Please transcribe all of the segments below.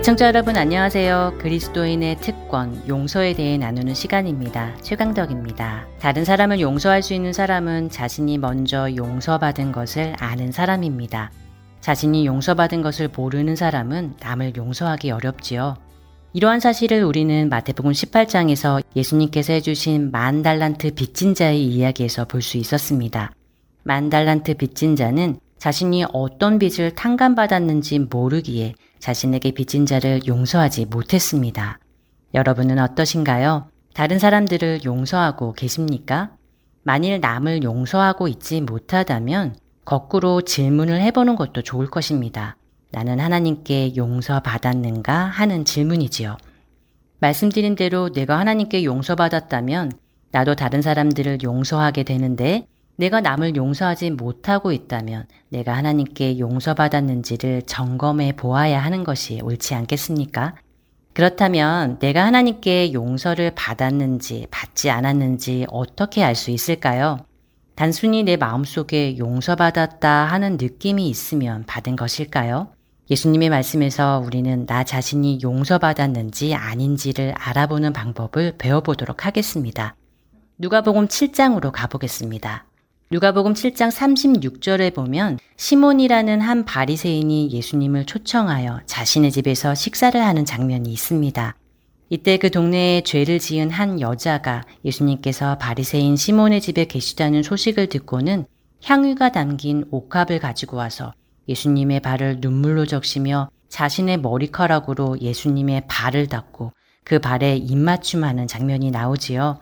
애청자 여러분 안녕하세요. 그리스도인의 특권, 용서에 대해 나누는 시간입니다. 최강덕입니다. 다른 사람을 용서할 수 있는 사람은 자신이 먼저 용서받은 것을 아는 사람입니다. 자신이 용서받은 것을 모르는 사람은 남을 용서하기 어렵지요. 이러한 사실을 우리는 마태복음 18장에서 예수님께서 해주신 만 달란트 빚진 자의 이야기에서 볼 수 있었습니다. 만 달란트 빚진 자는 자신이 어떤 빚을 탕감받았는지 모르기에 자신에게 빚진 자를 용서하지 못했습니다. 여러분은 어떠신가요? 다른 사람들을 용서하고 계십니까? 만일 남을 용서하고 있지 못하다면 거꾸로 질문을 해보는 것도 좋을 것입니다. 나는 하나님께 용서받았는가 하는 질문이지요. 말씀드린 대로 내가 하나님께 용서받았다면 나도 다른 사람들을 용서하게 되는데 내가 남을 용서하지 못하고 있다면 내가 하나님께 용서받았는지를 점검해 보아야 하는 것이 옳지 않겠습니까? 그렇다면 내가 하나님께 용서를 받았는지 받지 않았는지 어떻게 알 수 있을까요? 단순히 내 마음속에 용서받았다 하는 느낌이 있으면 받은 것일까요? 예수님의 말씀에서 우리는 나 자신이 용서받았는지 아닌지를 알아보는 방법을 배워보도록 하겠습니다. 누가복음 7장으로 가보겠습니다. 누가복음 7장 36절에 보면 시몬이라는 한 바리새인이 예수님을 초청하여 자신의 집에서 식사를 하는 장면이 있습니다. 이때 그 동네에 죄를 지은 한 여자가 예수님께서 바리새인 시몬의 집에 계시다는 소식을 듣고는 향유가 담긴 옥합을 가지고 와서 예수님의 발을 눈물로 적시며 자신의 머리카락으로 예수님의 발을 닦고 그 발에 입맞춤하는 장면이 나오지요.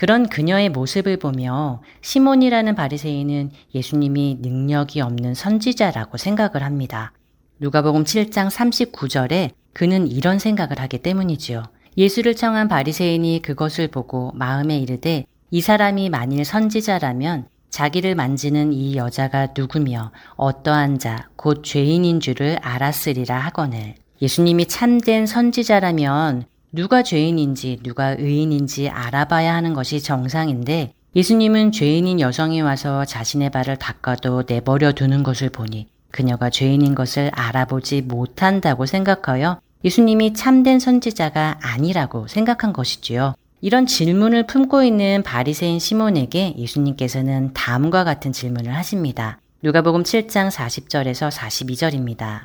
그런 그녀의 모습을 보며 시몬이라는 바리새인은 예수님이 능력이 없는 선지자라고 생각을 합니다. 누가복음 7장 39절에 그는 이런 생각을 하기 때문이지요. 예수를 청한 바리새인이 그것을 보고 마음에 이르되 이 사람이 만일 선지자라면 자기를 만지는 이 여자가 누구며 어떠한 자, 곧 죄인인 줄을 알았으리라 하거늘. 예수님이 참된 선지자라면 누가 죄인인지 누가 의인인지 알아봐야 하는 것이 정상인데 예수님은 죄인인 여성이 와서 자신의 발을 닦아도 내버려 두는 것을 보니 그녀가 죄인인 것을 알아보지 못한다고 생각하여 예수님이 참된 선지자가 아니라고 생각한 것이지요. 이런 질문을 품고 있는 바리새인 시몬에게 예수님께서는 다음과 같은 질문을 하십니다. 누가복음 7장 40절에서 42절입니다.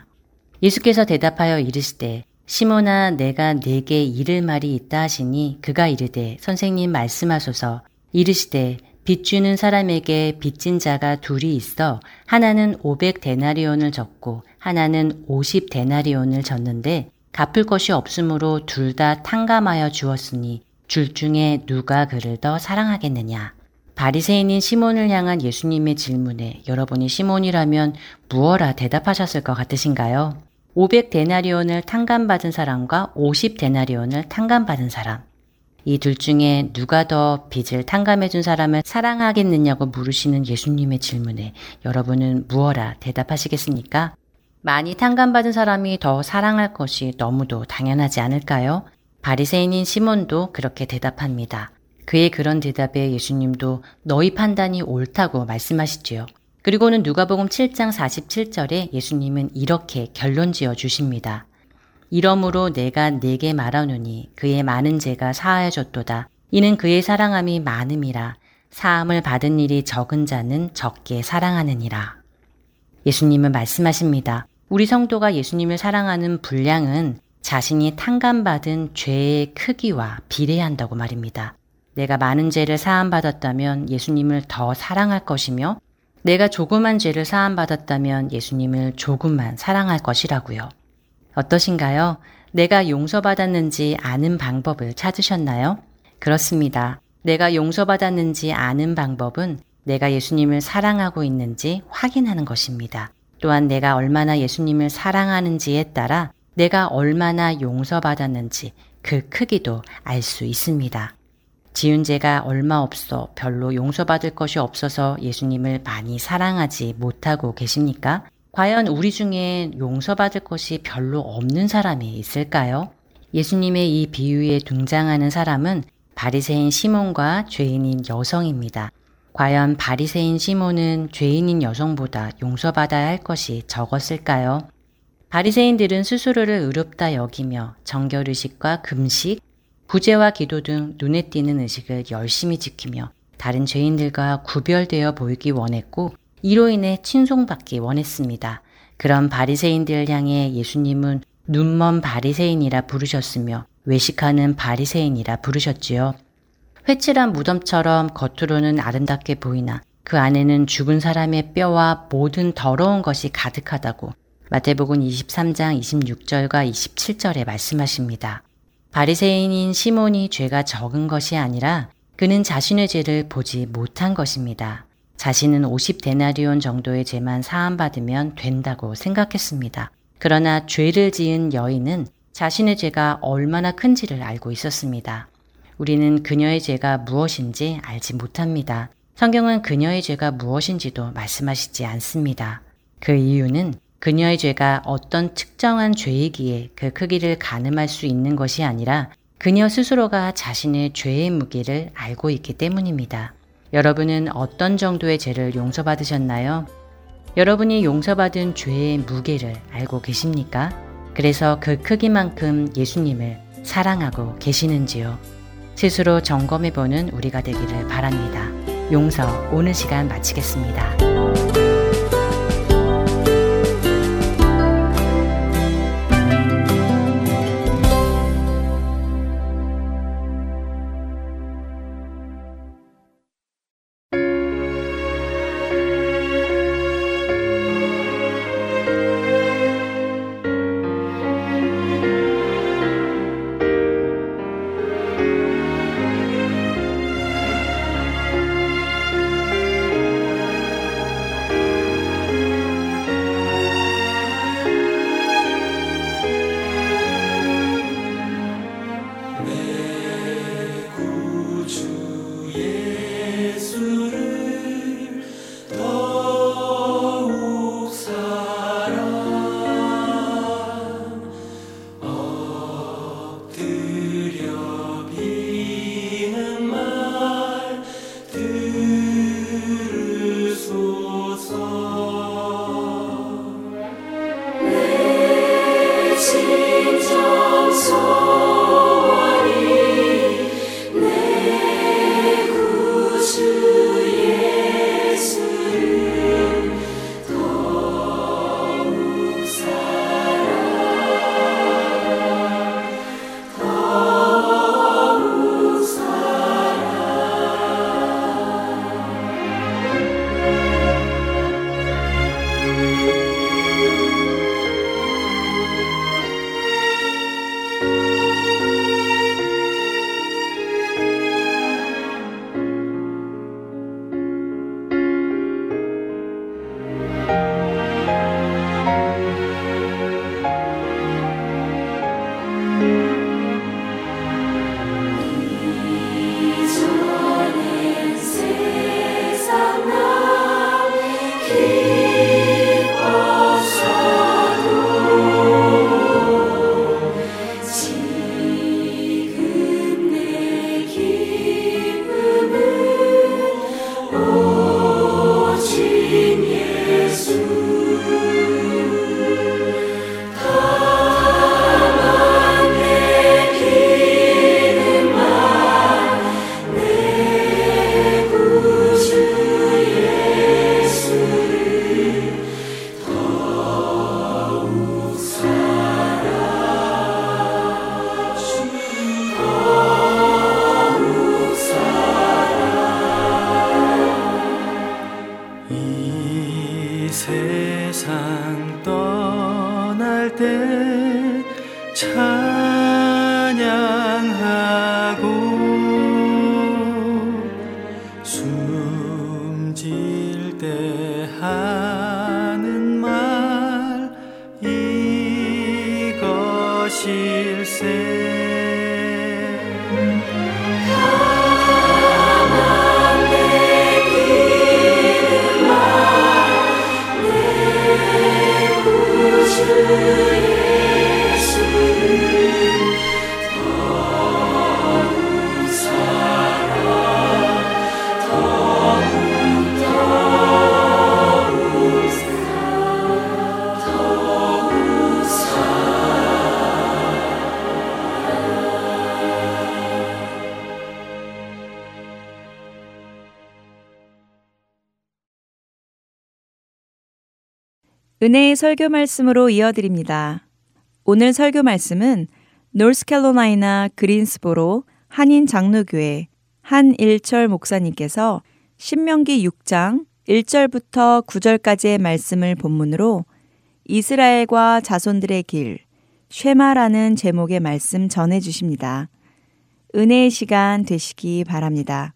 예수께서 대답하여 이르시되 시몬아 내가 내게 이를 말이 있다 하시니 그가 이르되 선생님 말씀하소서 이르시되 빚주는 사람에게 빚진 자가 둘이 있어 하나는 500 데나리온을 졌고 하나는 50 데나리온을 졌는데 갚을 것이 없으므로 둘 다 탕감하여 주었으니 줄 중에 누가 그를 더 사랑하겠느냐 바리새인인 시몬을 향한 예수님의 질문에 여러분이 시몬이라면 무어라 대답하셨을 것 같으신가요? 500 데나리온을 탕감받은 사람과 50 데나리온을 탕감받은 사람. 이 둘 중에 누가 더 빚을 탕감해 준 사람을 사랑하겠느냐고 물으시는 예수님의 질문에 여러분은 무어라 대답하시겠습니까? 많이 탕감받은 사람이 더 사랑할 것이 너무도 당연하지 않을까요? 바리새인인 시몬도 그렇게 대답합니다. 그의 그런 대답에 예수님도 너희 판단이 옳다고 말씀하시지요. 그리고는 누가복음 7장 47절에 예수님은 이렇게 결론 지어 주십니다. 이러므로 내가 네게 말하노니 그의 많은 죄가 사하여졌도다. 이는 그의 사랑함이 많음이라 사함을 받은 일이 적은 자는 적게 사랑하느니라. 예수님은 말씀하십니다. 우리 성도가 예수님을 사랑하는 분량은 자신이 탕감받은 죄의 크기와 비례한다고 말입니다. 내가 많은 죄를 사함받았다면 예수님을 더 사랑할 것이며 내가 조그만 죄를 사함받았다면 예수님을 조금만 사랑할 것이라고요. 어떠신가요? 내가 용서받았는지 아는 방법을 찾으셨나요? 그렇습니다. 내가 용서받았는지 아는 방법은 내가 예수님을 사랑하고 있는지 확인하는 것입니다. 또한 내가 얼마나 예수님을 사랑하는지에 따라 내가 얼마나 용서받았는지 그 크기도 알 수 있습니다. 지은 죄가 얼마 없어 별로 용서받을 것이 없어서 예수님을 많이 사랑하지 못하고 계십니까? 과연 우리 중에 용서받을 것이 별로 없는 사람이 있을까요? 예수님의 이 비유에 등장하는 사람은 바리새인 시몬과 죄인인 여성입니다. 과연 바리새인 시몬은 죄인인 여성보다 용서받아야 할 것이 적었을까요? 바리새인들은 스스로를 의롭다 여기며 정결의식과 금식, 구제와 기도 등 눈에 띄는 의식을 열심히 지키며 다른 죄인들과 구별되어 보이기 원했고 이로 인해 칭송받기 원했습니다. 그런 바리새인들을 향해 예수님은 눈먼 바리새인이라 부르셨으며 외식하는 바리새인이라 부르셨지요. 회칠한 무덤처럼 겉으로는 아름답게 보이나 그 안에는 죽은 사람의 뼈와 모든 더러운 것이 가득하다고 마태복음 23장 26절과 27절에 말씀하십니다. 바리새인인 시몬이 죄가 적은 것이 아니라 그는 자신의 죄를 보지 못한 것입니다. 자신은 50데나리온 정도의 죄만 사함받으면 된다고 생각했습니다. 그러나 죄를 지은 여인은 자신의 죄가 얼마나 큰지를 알고 있었습니다. 우리는 그녀의 죄가 무엇인지 알지 못합니다. 성경은 그녀의 죄가 무엇인지도 말씀하시지 않습니다. 그 이유는 그녀의 죄가 어떤 특정한 죄이기에 그 크기를 가늠할 수 있는 것이 아니라 그녀 스스로가 자신의 죄의 무게를 알고 있기 때문입니다. 여러분은 어떤 정도의 죄를 용서받으셨나요? 여러분이 용서받은 죄의 무게를 알고 계십니까? 그래서 그 크기만큼 예수님을 사랑하고 계시는지요? 스스로 점검해보는 우리가 되기를 바랍니다. 용서 오늘 시간 마치겠습니다. 은혜의 설교 말씀으로 이어드립니다. 오늘 설교 말씀은 노스캐롤라이나 그린스보로 한인 장로교회 한일철 목사님께서 신명기 6장 1절부터 9절까지의 말씀을 본문으로 이스라엘과 자손들의 길, 쉐마라는 제목의 말씀 전해 주십니다. 은혜의 시간 되시기 바랍니다.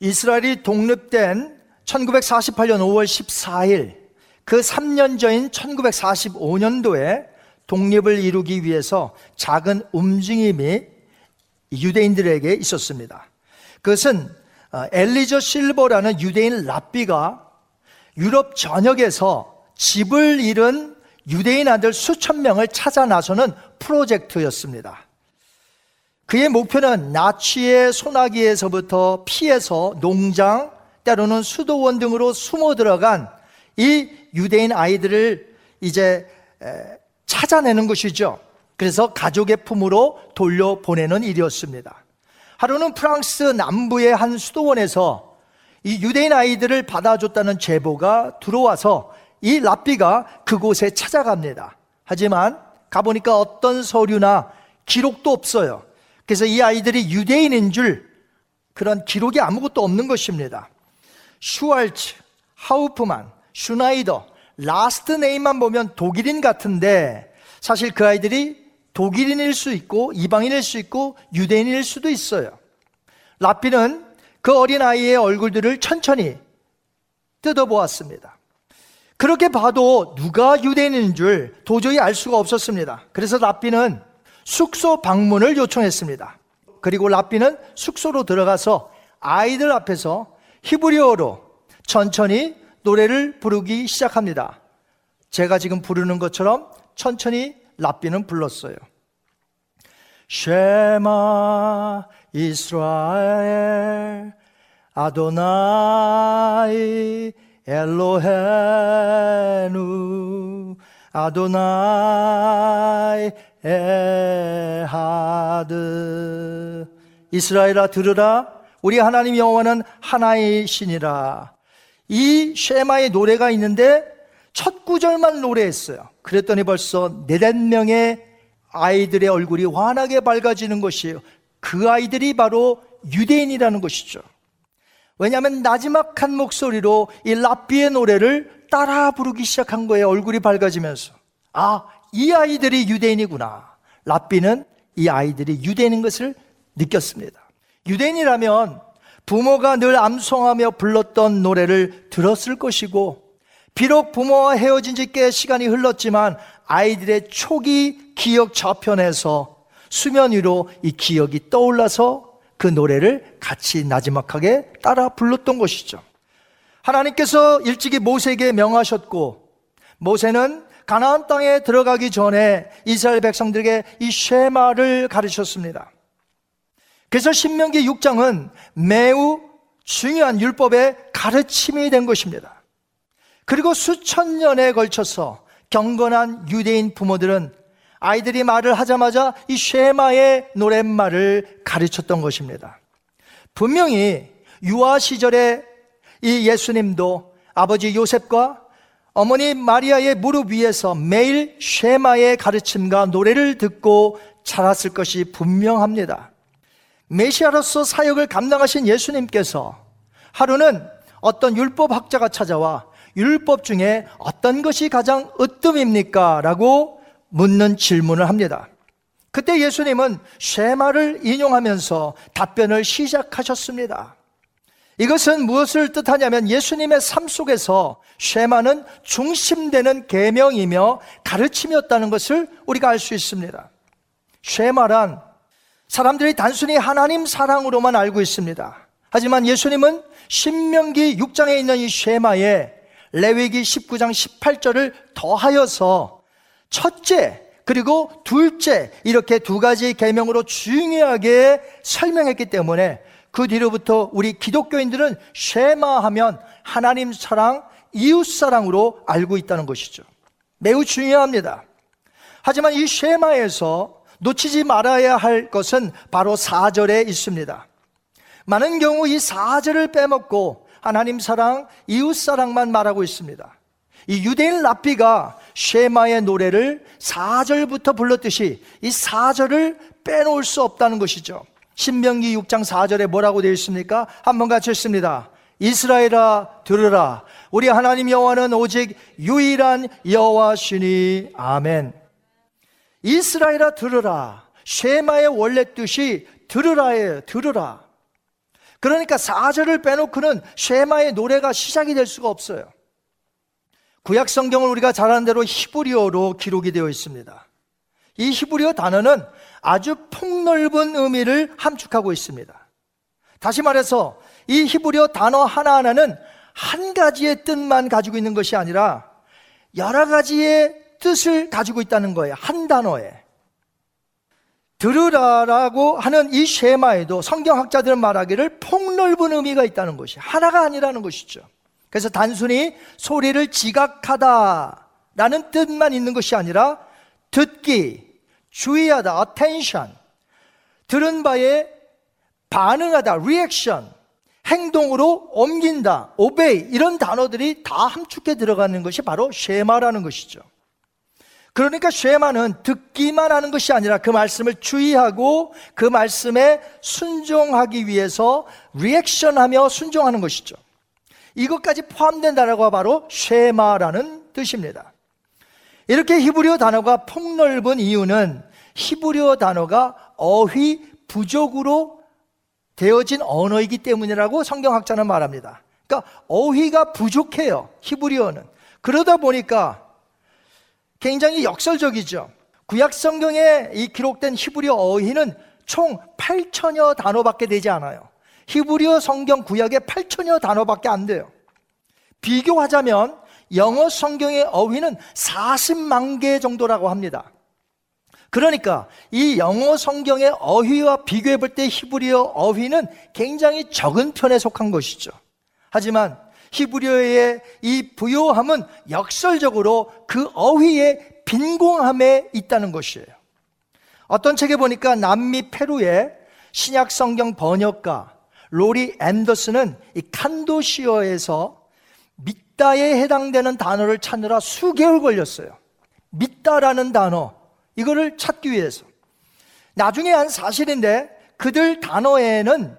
이스라엘이 독립된 1948년 5월 14일 그 3년 전인 1945년도에 독립을 이루기 위해서 작은 움직임이 유대인들에게 있었습니다. 그것은 어, 엘리저 실버라는 유대인 랍비가 유럽 전역에서 집을 잃은 유대인 아들 수천 명을 찾아 나서는 프로젝트였습니다. 그의 목표는 나치의 소나기에서부터 피해서 농장, 때로는 수도원 등으로 숨어 들어간 이 유대인 아이들을 이제 찾아내는 것이죠. 그래서 가족의 품으로 돌려보내는 일이었습니다. 하루는 프랑스 남부의 한 수도원에서 이 유대인 아이들을 받아줬다는 제보가 들어와서 이 랍비가 그곳에 찾아갑니다. 하지만 가보니까 어떤 서류나 기록도 없어요. 그래서 이 아이들이 유대인인 줄 그런 기록이 아무것도 없는 것입니다. 슈왈츠, 하우프만, 슈나이더, last name만 보면 독일인 같은데 사실 그 아이들이 독일인일 수 있고 이방인일 수 있고 유대인일 수도 있어요. 라피는 그 어린 아이의 얼굴들을 천천히 뜯어보았습니다. 그렇게 봐도 누가 유대인인 줄 도저히 알 수가 없었습니다. 그래서 라피는 숙소 방문을 요청했습니다. 그리고 라비는 숙소로 들어가서 아이들 앞에서 히브리어로 천천히 노래를 부르기 시작합니다. 제가 지금 부르는 것처럼 천천히 라비는 불렀어요. 쉐마 이스라엘 아도나이 엘로헤누 아도나이 에 하드. 이스라엘아 들으라. 우리 하나님 여호와는 하나의 신이라. 이 쉐마의 노래가 있는데 첫 구절만 노래했어요. 그랬더니 벌써 네댓 명의 아이들의 얼굴이 환하게 밝아지는 것이에요. 그 아이들이 바로 유대인이라는 것이죠. 왜냐하면 나지막한 목소리로 이 라비의 노래를 따라 부르기 시작한 거예요 얼굴이 밝아지면서. 아 이 아이들이 유대인이구나 랍비는 이 아이들이 유대인인 것을 느꼈습니다. 유대인이라면 부모가 늘 암송하며 불렀던 노래를 들었을 것이고, 비록 부모와 헤어진 지 꽤 시간이 흘렀지만 아이들의 초기 기억 저편에서 수면 위로 이 기억이 떠올라서 그 노래를 같이 나지막하게 따라 불렀던 것이죠. 하나님께서 일찍이 모세에게 명하셨고, 모세는 가나안 땅에 들어가기 전에 이스라엘 백성들에게 이 쉐마를 가르쳤습니다. 그래서 신명기 6장은 매우 중요한 율법의 가르침이 된 것입니다. 그리고 수천 년에 걸쳐서 경건한 유대인 부모들은 아이들이 말을 하자마자 이 쉐마의 노랫말을 가르쳤던 것입니다. 분명히 유아 시절에 이 예수님도 아버지 요셉과 어머니 마리아의 무릎 위에서 매일 쉐마의 가르침과 노래를 듣고 자랐을 것이 분명합니다. 메시아로서 사역을 감당하신 예수님께서 하루는 어떤 율법학자가 찾아와 율법 중에 어떤 것이 가장 으뜸입니까? 라고 묻는 질문을 합니다. 그때 예수님은 쉐마를 인용하면서 답변을 시작하셨습니다. 이것은 무엇을 뜻하냐면 예수님의 삶 속에서 쉐마는 중심되는 계명이며 가르침이었다는 것을 우리가 알 수 있습니다. 쉐마란 사람들이 단순히 하나님 사랑으로만 알고 있습니다. 하지만 예수님은 신명기 6장에 있는 이 쉐마에 레위기 19장 18절을 더하여서 첫째 그리고 둘째 이렇게 두 가지 계명으로 중요하게 설명했기 때문에 그 뒤로부터 우리 기독교인들은 쉐마 하면 하나님 사랑, 이웃 사랑으로 알고 있다는 것이죠. 매우 중요합니다. 하지만 이 쉐마에서 놓치지 말아야 할 것은 바로 4절에 있습니다. 많은 경우 이 4절을 빼먹고 하나님 사랑, 이웃 사랑만 말하고 있습니다. 이 유대인 랍비가 쉐마의 노래를 4절부터 불렀듯이 이 4절을 빼놓을 수 없다는 것이죠. 신명기 6장 4절에 뭐라고 되어 있습니까? 한번 같이 읽습니다. 이스라엘아 들으라 우리 하나님 여호와는 오직 유일한 여호와시니 아멘. 이스라엘아 들으라. 쉐마의 원래 뜻이 들으라예요. 들으라. 그러니까 4절을 빼놓고는 쉐마의 노래가 시작이 될 수가 없어요. 구약 성경을 우리가 잘 아는 대로 히브리어로 기록이 되어 있습니다. 이 히브리어 단어는 아주 폭넓은 의미를 함축하고 있습니다. 다시 말해서 이 히브리어 단어 하나하나는 한 가지의 뜻만 가지고 있는 것이 아니라 여러 가지의 뜻을 가지고 있다는 거예요. 한 단어에. 들으라라고 하는 이 쉐마에도 성경학자들은 말하기를 폭넓은 의미가 있다는 것이 하나가 아니라는 것이죠. 그래서 단순히 소리를 지각하다라는 뜻만 있는 것이 아니라 듣기, 주의하다, attention, 들은 바에 반응하다, reaction, 행동으로 옮긴다, obey 이런 단어들이 다 함축해 들어가는 것이 바로 쉐마라는 것이죠. 그러니까 쉐마는 듣기만 하는 것이 아니라 그 말씀을 주의하고 그 말씀에 순종하기 위해서 리액션하며 순종하는 것이죠. 이것까지 포함된 단어가 바로 쉐마라는 뜻입니다. 이렇게 히브리어 단어가 폭넓은 이유는 히브리어 단어가 어휘 부족으로 되어진 언어이기 때문이라고 성경학자는 말합니다. 그러니까 어휘가 부족해요. 히브리어는. 그러다 보니까 굉장히 역설적이죠. 구약 성경에 이 기록된 히브리어 어휘는 총 8천여 단어밖에 되지 않아요. 히브리어 성경 구약에 8천여 단어밖에 안 돼요. 비교하자면 영어 성경의 어휘는 40만 개 정도라고 합니다. 그러니까 이 영어 성경의 어휘와 비교해 볼 때 히브리어 어휘는 굉장히 적은 편에 속한 것이죠. 하지만 히브리어의 이 부요함은 역설적으로 그 어휘의 빈공함에 있다는 것이에요. 어떤 책에 보니까 남미 페루의 신약 성경 번역가 로리 앤더슨은 이 칸도시어에서 믿다에 해당되는 단어를 찾느라 수개월 걸렸어요. 믿다라는 단어, 이거를 찾기 위해서. 나중에 한 사실인데 그들 단어에는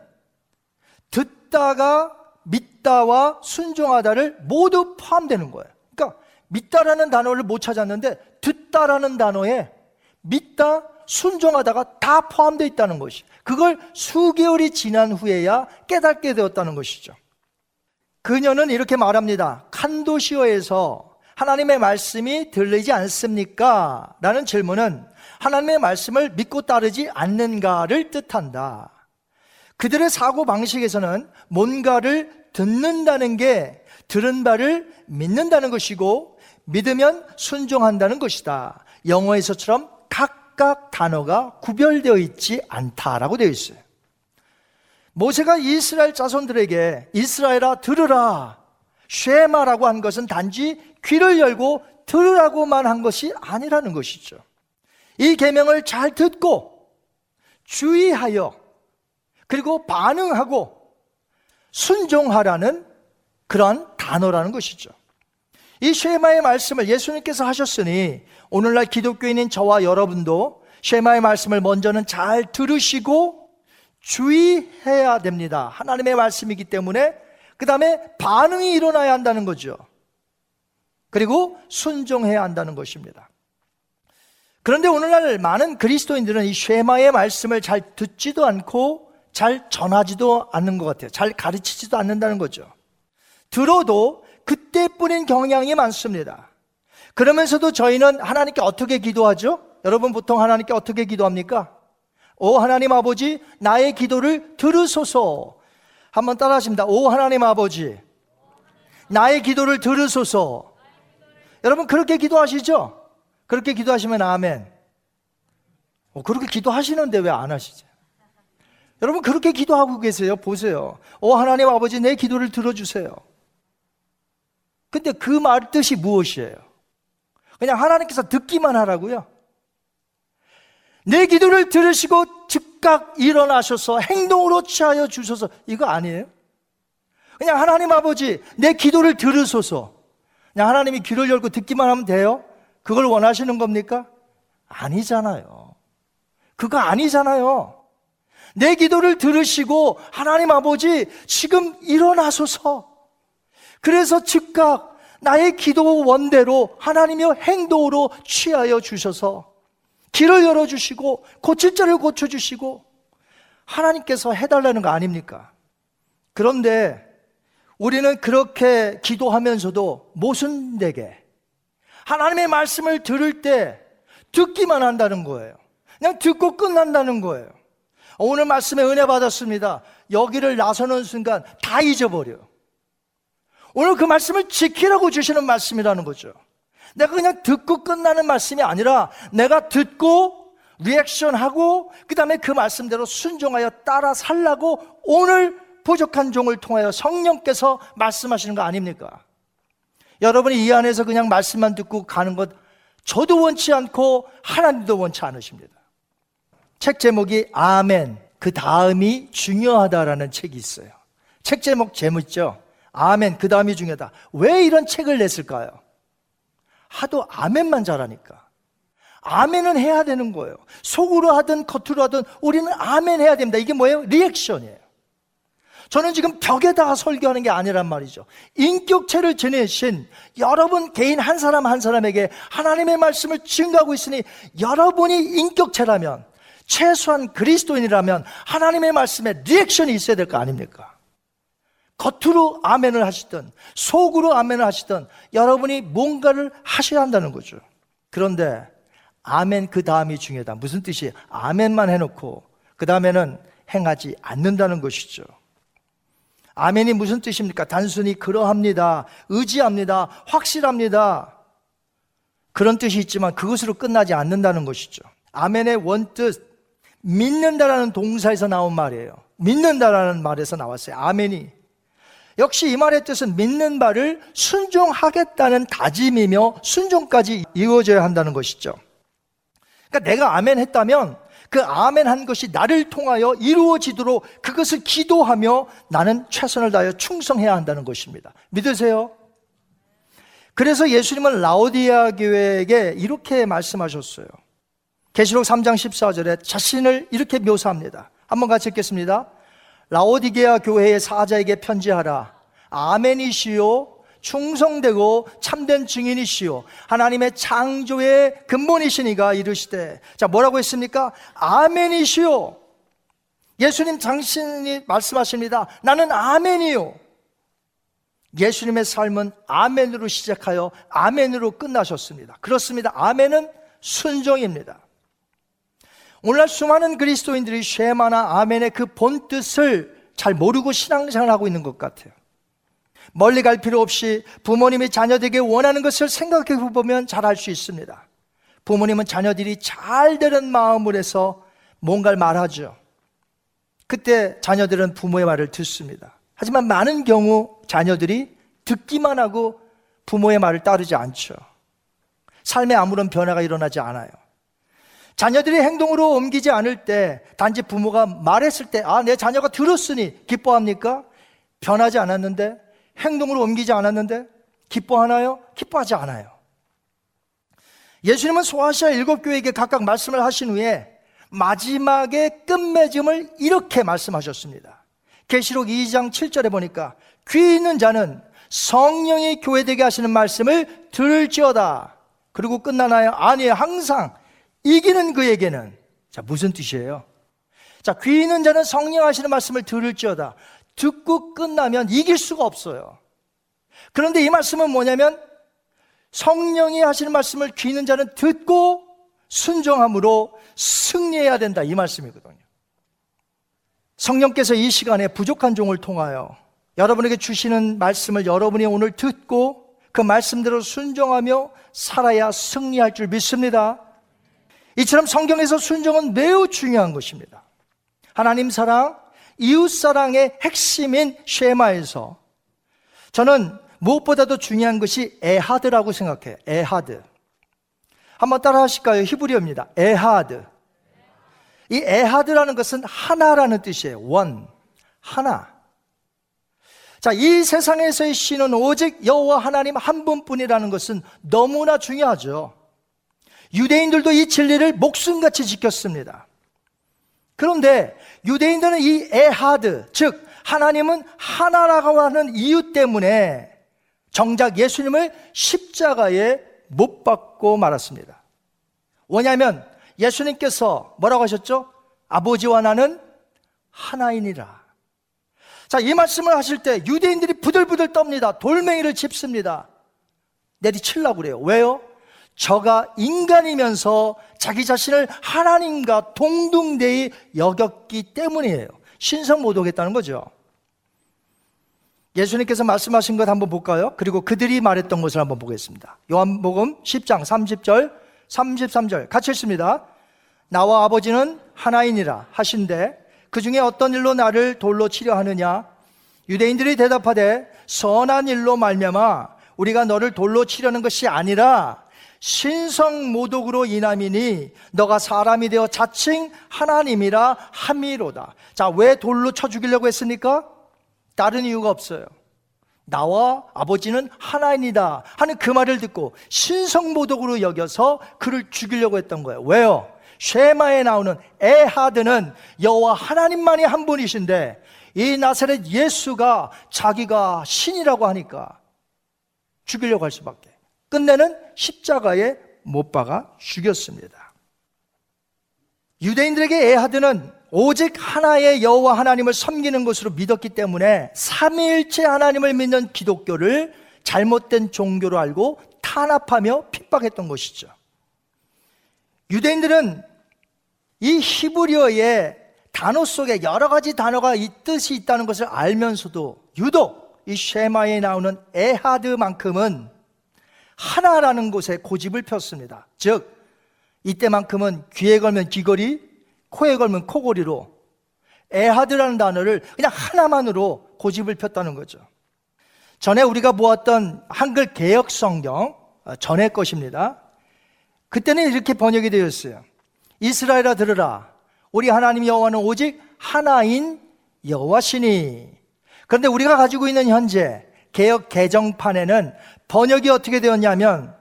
듣다가 믿다와 순종하다를 모두 포함되는 거예요. 그러니까 믿다라는 단어를 못 찾았는데 듣다라는 단어에 믿다, 순종하다가 다 포함되어 있다는 것이. 그걸 수개월이 지난 후에야 깨닫게 되었다는 것이죠. 그녀는 이렇게 말합니다. 칸도시어에서 하나님의 말씀이 들리지 않습니까? 라는 질문은 하나님의 말씀을 믿고 따르지 않는가를 뜻한다. 그들의 사고 방식에서는 뭔가를 듣는다는 게 들은 바를 믿는다는 것이고 믿으면 순종한다는 것이다. 영어에서처럼 각각 단어가 구별되어 있지 않다라고 되어 있어요. 모세가 이스라엘 자손들에게 이스라엘아 들으라 쉐마라고 한 것은 단지 귀를 열고 들으라고만 한 것이 아니라는 것이죠. 이 계명을 잘 듣고 주의하여 그리고 반응하고 순종하라는 그런 단어라는 것이죠. 이 쉐마의 말씀을 예수님께서 하셨으니 오늘날 기독교인인 저와 여러분도 쉐마의 말씀을 먼저는 잘 들으시고 주의해야 됩니다. 하나님의 말씀이기 때문에 그 다음에 반응이 일어나야 한다는 거죠. 그리고 순종해야 한다는 것입니다. 그런데 오늘날 많은 그리스도인들은 이 쉐마의 말씀을 잘 듣지도 않고 잘 전하지도 않는 것 같아요. 잘 가르치지도 않는다는 거죠. 들어도 그때뿐인 경향이 많습니다. 그러면서도 저희는 하나님께 어떻게 기도하죠? 여러분 보통 하나님께 어떻게 기도합니까? 오 하나님 아버지 나의 기도를 들으소서. 한번 따라 하십니다. 오 하나님 아버지 나의 기도를 들으소서. 여러분 그렇게 기도하시죠? 그렇게 기도하시면 아멘. 어, 그렇게 기도하시는데 왜 안 하시죠? 여러분 그렇게 기도하고 계세요. 보세요. 오 하나님 아버지 내 기도를 들어주세요. 근데 그 말 뜻이 무엇이에요? 그냥 하나님께서 듣기만 하라고요. 내 기도를 들으시고 즉각 일어나셔서 행동으로 취하여 주셔서 이거 아니에요? 그냥 하나님 아버지 내 기도를 들으소서. 그냥 하나님이 귀를 열고 듣기만 하면 돼요? 그걸 원하시는 겁니까? 아니잖아요. 그거 아니잖아요. 내 기도를 들으시고 하나님 아버지 지금 일어나소서. 그래서 즉각 나의 기도 원대로 하나님의 행동으로 취하여 주셔서 길을 열어주시고 고칠 자를 고쳐주시고 하나님께서 해달라는 거 아닙니까? 그런데 우리는 그렇게 기도하면서도 모순되게 하나님의 말씀을 들을 때 듣기만 한다는 거예요. 그냥 듣고 끝난다는 거예요. 오늘 말씀에 은혜 받았습니다. 여기를 나서는 순간 다 잊어버려요. 오늘 그 말씀을 지키라고 주시는 말씀이라는 거죠. 내가 그냥 듣고 끝나는 말씀이 아니라 내가 듣고 리액션하고 그 다음에 그 말씀대로 순종하여 따라 살라고 오늘 부족한 종을 통하여 성령께서 말씀하시는 거 아닙니까? 여러분이 이 안에서 그냥 말씀만 듣고 가는 것 저도 원치 않고 하나님도 원치 않으십니다. 책 제목이 아멘 그 다음이 중요하다라는 책이 있어요. 책 제목 재밌죠? 아멘 그 다음이 중요하다. 왜 이런 책을 냈을까요? 하도 아멘만 잘하니까. 아멘은 해야 되는 거예요. 속으로 하든 겉으로 하든 우리는 아멘 해야 됩니다. 이게 뭐예요? 리액션이에요. 저는 지금 벽에다가 설교하는 게 아니란 말이죠. 인격체를 지내신 여러분 개인 한 사람 한 사람에게 하나님의 말씀을 증가하고 있으니 여러분이 인격체라면 최소한 그리스도인이라면 하나님의 말씀에 리액션이 있어야 될 거 아닙니까? 겉으로 아멘을 하시든 속으로 아멘을 하시든 여러분이 뭔가를 하셔야 한다는 거죠. 그런데 아멘 그 다음이 중요하다. 무슨 뜻이에요? 아멘만 해놓고 그 다음에는 행하지 않는다는 것이죠. 아멘이 무슨 뜻입니까? 단순히 그러합니다. 의지합니다. 확실합니다. 그런 뜻이 있지만 그것으로 끝나지 않는다는 것이죠. 아멘의 원뜻, 믿는다라는 동사에서 나온 말이에요. 믿는다라는 말에서 나왔어요. 아멘이. 역시 이 말의 뜻은 믿는 바를 순종하겠다는 다짐이며 순종까지 이루어져야 한다는 것이죠. 그러니까 내가 아멘 했다면 그 아멘 한 것이 나를 통하여 이루어지도록 그것을 기도하며 나는 최선을 다하여 충성해야 한다는 것입니다. 믿으세요? 그래서 예수님은 라오디아 교회에게 이렇게 말씀하셨어요. 계시록 3장 14절에 자신을 이렇게 묘사합니다. 한번 같이 읽겠습니다. 라오디게아 교회의 사자에게 편지하라. 아멘이시요. 충성되고 참된 증인이시요. 하나님의 창조의 근본이시니가 이르시되. 자, 뭐라고 했습니까? 아멘이시요. 예수님 당신이 말씀하십니다. 나는 아멘이요. 예수님의 삶은 아멘으로 시작하여 아멘으로 끝나셨습니다. 그렇습니다. 아멘은 순종입니다. 오늘날 수많은 그리스도인들이 쉐마나 아멘의 그 본뜻을 잘 모르고 신앙생활 하고 있는 것 같아요. 멀리 갈 필요 없이 부모님이 자녀들에게 원하는 것을 생각해 보면 잘 알 수 있습니다. 부모님은 자녀들이 잘 되는 마음을 해서 뭔가를 말하죠. 그때 자녀들은 부모의 말을 듣습니다. 하지만 많은 경우 자녀들이 듣기만 하고 부모의 말을 따르지 않죠. 삶에 아무런 변화가 일어나지 않아요. 자녀들이 행동으로 옮기지 않을 때 단지 부모가 말했을 때 아, 내 자녀가 들었으니 기뻐합니까? 변하지 않았는데 행동으로 옮기지 않았는데 기뻐하나요? 기뻐하지 않아요. 예수님은 소아시아 일곱 교회에게 각각 말씀을 하신 후에 마지막에 끝맺음을 이렇게 말씀하셨습니다. 계시록 2장 7절에 보니까 귀 있는 자는 성령이 교회되게 하시는 말씀을 들을지어다. 그리고 끝나나요? 아니에요. 항상 이기는 그에게는 자, 무슨 뜻이에요? 자, 귀 있는 자는 성령 하시는 말씀을 들을지어다. 듣고 끝나면 이길 수가 없어요. 그런데 이 말씀은 뭐냐면 성령이 하시는 말씀을 귀 있는 자는 듣고 순종함으로 승리해야 된다. 이 말씀이거든요. 성령께서 이 시간에 부족한 종을 통하여 여러분에게 주시는 말씀을 여러분이 오늘 듣고 그 말씀대로 순종하며 살아야 승리할 줄 믿습니다. 이처럼 성경에서 순종은 매우 중요한 것입니다. 하나님 사랑, 이웃 사랑의 핵심인 쉐마에서 저는 무엇보다도 중요한 것이 에하드라고 생각해요. 에하드. 한번 따라 하실까요? 히브리어입니다. אחד. 이 אחד라는 것은 하나라는 뜻이에요. One. 하나. 자, 이 세상에서의 신은 오직 여호와 하나님 한 분뿐이라는 것은 너무나 중요하죠. 유대인들도 이 진리를 목숨같이 지켰습니다. 그런데 유대인들은 이 אחד, 즉 하나님은 하나라고 하는 이유 때문에 정작 예수님을 십자가에 못 박고 말았습니다. 왜냐하면 예수님께서 뭐라고 하셨죠? 아버지와 나는 하나이니라. 자, 이 말씀을 하실 때 유대인들이 부들부들 떱니다. 돌멩이를 칩습니다. 내리치려고 그래요. 왜요? 저가 인간이면서 자기 자신을 하나님과 동등대히 여겼기 때문이에요. 신성 모독했다는 거죠. 예수님께서 말씀하신 것 한번 볼까요? 그리고 그들이 말했던 것을 한번 보겠습니다. 요한복음 10장 30절, 33절 같이 읽습니다. 나와 아버지는 하나이니라 하신데 그 중에 어떤 일로 나를 돌로 치려 하느냐? 유대인들이 대답하되 선한 일로 말미암아 우리가 너를 돌로 치려는 것이 아니라 신성 모독으로 인함이니 너가 사람이 되어 자칭 하나님이라 함이로다. 자, 왜 돌로 쳐 죽이려고 했습니까? 다른 이유가 없어요. 나와 아버지는 하나입니다. 하는 그 말을 듣고 신성 모독으로 여겨서 그를 죽이려고 했던 거예요. 왜요? 쉐마에 나오는 에하드는 여호와 하나님만이 한 분이신데 이 나사렛 예수가 자기가 신이라고 하니까 죽이려고 할 수밖에. 끝내는 십자가에 못 박아 죽였습니다. 유대인들에게 에하드는 오직 하나의 여호와 하나님을 섬기는 것으로 믿었기 때문에 삼위일체 하나님을 믿는 기독교를 잘못된 종교로 알고 탄압하며 핍박했던 것이죠. 유대인들은 이 히브리어의 단어 속에 여러 가지 단어가 이 뜻이 있다는 것을 알면서도 유독 이 쉐마에 나오는 에하드만큼은 하나라는 곳에 고집을 폈습니다. 즉 이때만큼은 귀에 걸면 귀걸이, 코에 걸면 코걸이로 에하드라는 단어를 그냥 하나만으로 고집을 폈다는 거죠. 전에 우리가 보았던 한글 개혁 성경 어, 전의 것입니다. 그때는 이렇게 번역이 되었어요. 이스라엘아 들으라. 우리 하나님 여호와는 오직 하나인 여호와시니. 그런데 우리가 가지고 있는 현재 개혁 개정판에는 번역이 어떻게 되었냐면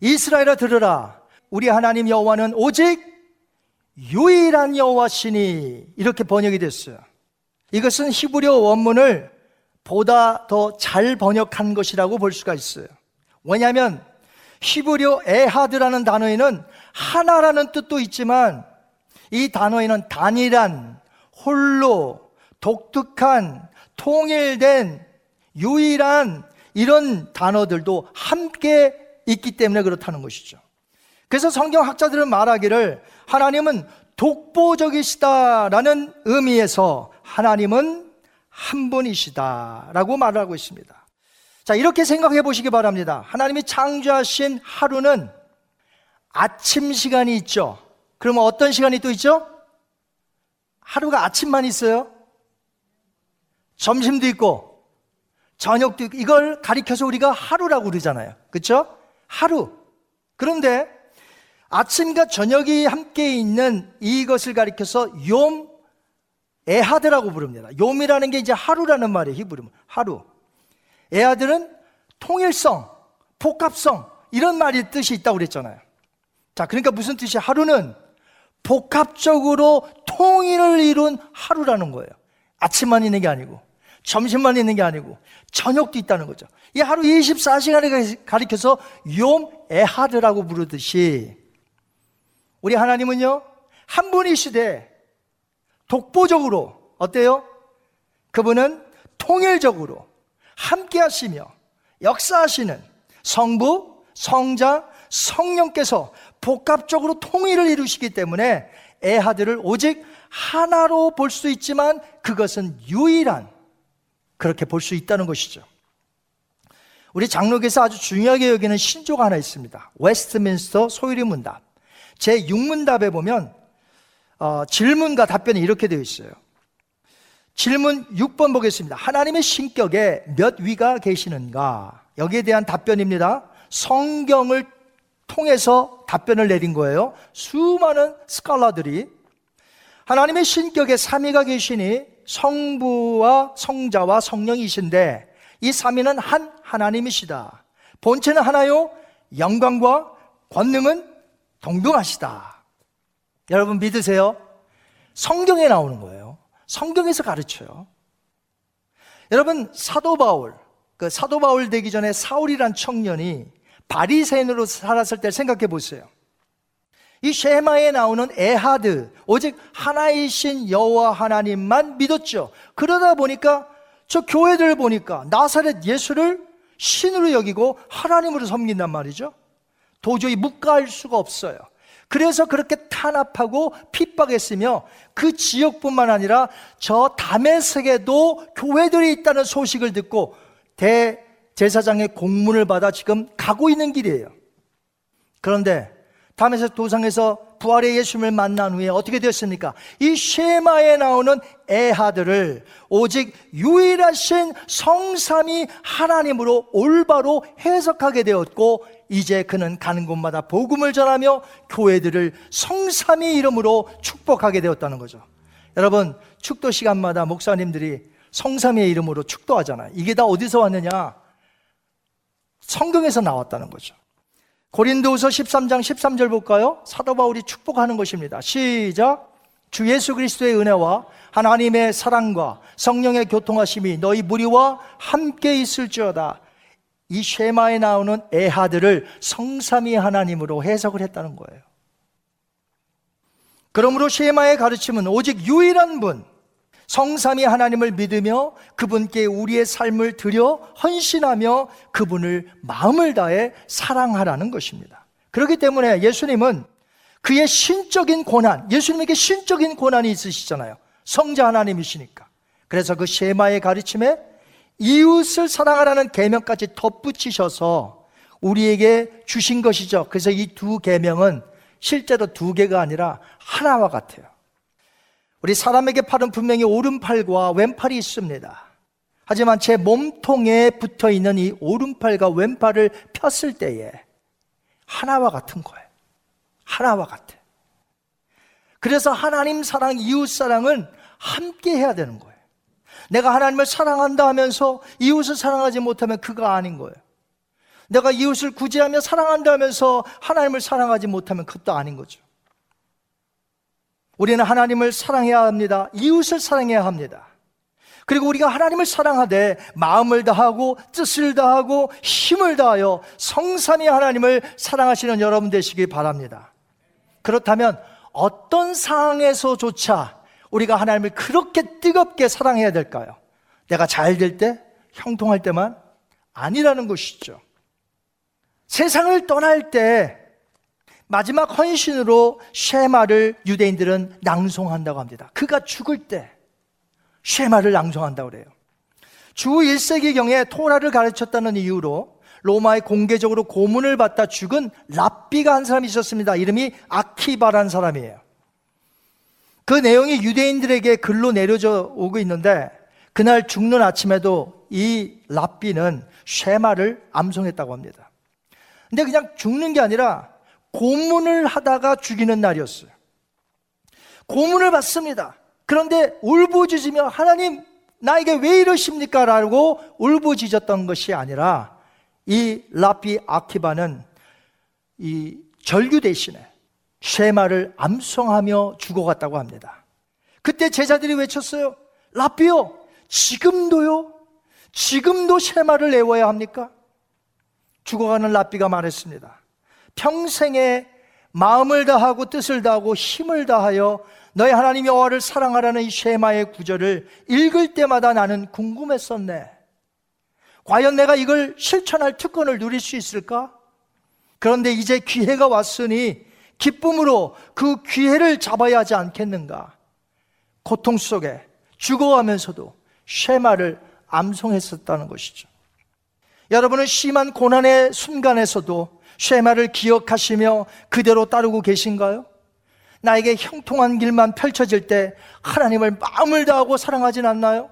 이스라엘아 들으라. 우리 하나님 여호와는 오직 유일한 여호와시니 이렇게 번역이 됐어요. 이것은 히브리어 원문을 보다 더 잘 번역한 것이라고 볼 수가 있어요. 왜냐하면 히브리어 에하드라는 단어에는 하나라는 뜻도 있지만 이 단어에는 단일한, 홀로, 독특한, 통일된, 유일한 이런 단어들도 함께 있기 때문에 그렇다는 것이죠. 그래서 성경학자들은 말하기를 하나님은 독보적이시다라는 의미에서 하나님은 한 분이시다라고 말을 하고 있습니다. 자, 이렇게 생각해 보시기 바랍니다. 하나님이 창조하신 하루는 아침 시간이 있죠. 그러면 어떤 시간이 또 있죠? 하루가 아침만 있어요? 점심도 있고, 저녁도 있고, 이걸 가리켜서 우리가 하루라고 그러잖아요. 그렇죠? 하루. 그런데 아침과 저녁이 함께 있는 이것을 가리켜서 욤 에하드라고 부릅니다. 욤이라는 게 이제 하루라는 말이에요. 히브리면 하루. 에하드는 통일성, 복합성 이런 말이 뜻이 있다고 그랬잖아요. 자, 그러니까 무슨 뜻이 하루는 복합적으로 통일을 이룬 하루라는 거예요. 아침만 있는 게 아니고, 점심만 있는 게 아니고, 저녁도 있다는 거죠. 이 하루 24시간을 가리켜서 욤 에하드라고 부르듯이, 우리 하나님은요, 한 분이시되, 독보적으로, 어때요? 그분은 통일적으로 함께 하시며 역사하시는 성부, 성자, 성령께서 복합적으로 통일을 이루시기 때문에 에하드를 오직 하나로 볼 수 있지만 그것은 유일한 그렇게 볼 수 있다는 것이죠. 우리 장로교에서 아주 중요하게 여기는 신조가 하나 있습니다. 웨스트민스터 소요리 문답. 제 6문답에 보면 어, 질문과 답변이 이렇게 되어 있어요. 질문 6번 보겠습니다. 하나님의 신격에 몇 위가 계시는가? 여기에 대한 답변입니다. 성경을 통해서 답변을 내린 거예요. 수많은 스칼라들이 하나님의 신격에 3위가 계시니 성부와 성자와 성령이신데 이 3위는 한 하나님이시다. 본체는 하나요. 영광과 권능은 동등하시다. 여러분 믿으세요? 성경에 나오는 거예요. 성경에서 가르쳐요. 여러분 사도 바울, 그 사도 바울 되기 전에 사울이란 청년이 바리새인으로 살았을 때 생각해 보세요. 이 쉐마에 나오는 에하드, 오직 하나이신 여호와 하나님만 믿었죠. 그러다 보니까 저 교회들 보니까 나사렛 예수를 신으로 여기고 하나님으로 섬긴단 말이죠. 도저히 묵과할 수가 없어요. 그래서 그렇게 탄압하고 핍박했으며 그 지역뿐만 아니라 저 다메섹에도 교회들이 있다는 소식을 듣고 대제사장의 공문을 받아 지금 가고 있는 길이에요. 그런데 다메섹 도상에서 부활의 예수님을 만난 후에 어떻게 되었습니까? 이 쉐마에 나오는 에하들을 오직 유일하신 성삼이 하나님으로 올바로 해석하게 되었고 이제 그는 가는 곳마다 복음을 전하며 교회들을 성삼이 이름으로 축복하게 되었다는 거죠. 여러분 축도 시간마다 목사님들이 성삼의 이름으로 축도하잖아요. 이게 다 어디서 왔느냐? 성경에서 나왔다는 거죠. 고린도후서 13장 13절 볼까요? 사도 바울이 축복하는 것입니다. 시작. 주 예수 그리스도의 은혜와 하나님의 사랑과 성령의 교통하심이 너희 무리와 함께 있을지어다. 이 쉐마에 나오는 에하들을 성삼위 하나님으로 해석을 했다는 거예요. 그러므로 쉐마의 가르침은 오직 유일한 분, 성삼위 하나님을 믿으며 그분께 우리의 삶을 드려 헌신하며 그분을 마음을 다해 사랑하라는 것입니다. 그렇기 때문에 예수님은 그의 신적인 고난, 예수님에게 신적인 고난이 있으시잖아요. 성자 하나님이시니까. 그래서 그 쉐마의 가르침에 이웃을 사랑하라는 계명까지 덧붙이셔서 우리에게 주신 것이죠. 그래서 이 두 계명은 실제로 두 개가 아니라 하나와 같아요. 우리 사람에게 팔은 분명히 오른팔과 왼팔이 있습니다. 하지만 제 몸통에 붙어 있는 이 오른팔과 왼팔을 폈을 때에 하나와 같은 거예요. 하나와 같아. 그래서 하나님 사랑, 이웃 사랑은 함께 해야 되는 거예요. 내가 하나님을 사랑한다 하면서 이웃을 사랑하지 못하면 그가 아닌 거예요. 내가 이웃을 구제하며 사랑한다 하면서 하나님을 사랑하지 못하면 그것도 아닌 거죠. 우리는 하나님을 사랑해야 합니다. 이웃을 사랑해야 합니다. 그리고 우리가 하나님을 사랑하되 마음을 다하고 뜻을 다하고 힘을 다하여 성삼위 하나님을 사랑하시는 여러분 되시기 바랍니다. 그렇다면 어떤 상황에서조차 우리가 하나님을 그렇게 뜨겁게 사랑해야 될까요? 내가 잘 될 때, 형통할 때만 아니라는 것이죠. 세상을 떠날 때 마지막 헌신으로 쉐마를 유대인들은 낭송한다고 합니다. 그가 죽을 때 쉐마를 낭송한다고 그래요. 주 1세기경에 토라를 가르쳤다는 이유로 로마에 공개적으로 고문을 받다 죽은 랍비가 한 사람이 있었습니다. 이름이 아키바라는 사람이에요. 그 내용이 유대인들에게 글로 내려져 오고 있는데 그날 죽는 아침에도 이 랍비는 쉐마를 암송했다고 합니다. 근데 그냥 죽는 게 아니라 고문을 하다가 죽이는 날이었어요. 고문을 받습니다. 그런데 울부짖으며 하나님 나에게 왜 이러십니까? 라고 울부짖었던 것이 아니라 이 라피 아키바는 이 절규 대신에 쉐마를 암송하며 죽어갔다고 합니다. 그때 제자들이 외쳤어요. 라비요, 지금도요? 지금도 쉐마를 내워야 합니까? 죽어가는 라비가 말했습니다. 평생에 마음을 다하고 뜻을 다하고 힘을 다하여 너희 하나님 여호와를 사랑하라는 이 쉐마의 구절을 읽을 때마다 나는 궁금했었네. 과연 내가 이걸 실천할 특권을 누릴 수 있을까? 그런데 이제 기회가 왔으니 기쁨으로 그 기회를 잡아야 하지 않겠는가? 고통 속에 죽어가면서도 쉐마를 암송했었다는 것이죠. 여러분은 심한 고난의 순간에서도 쉐마를 기억하시며 그대로 따르고 계신가요? 나에게 형통한 길만 펼쳐질 때 하나님을 마음을 다하고 사랑하진 않나요?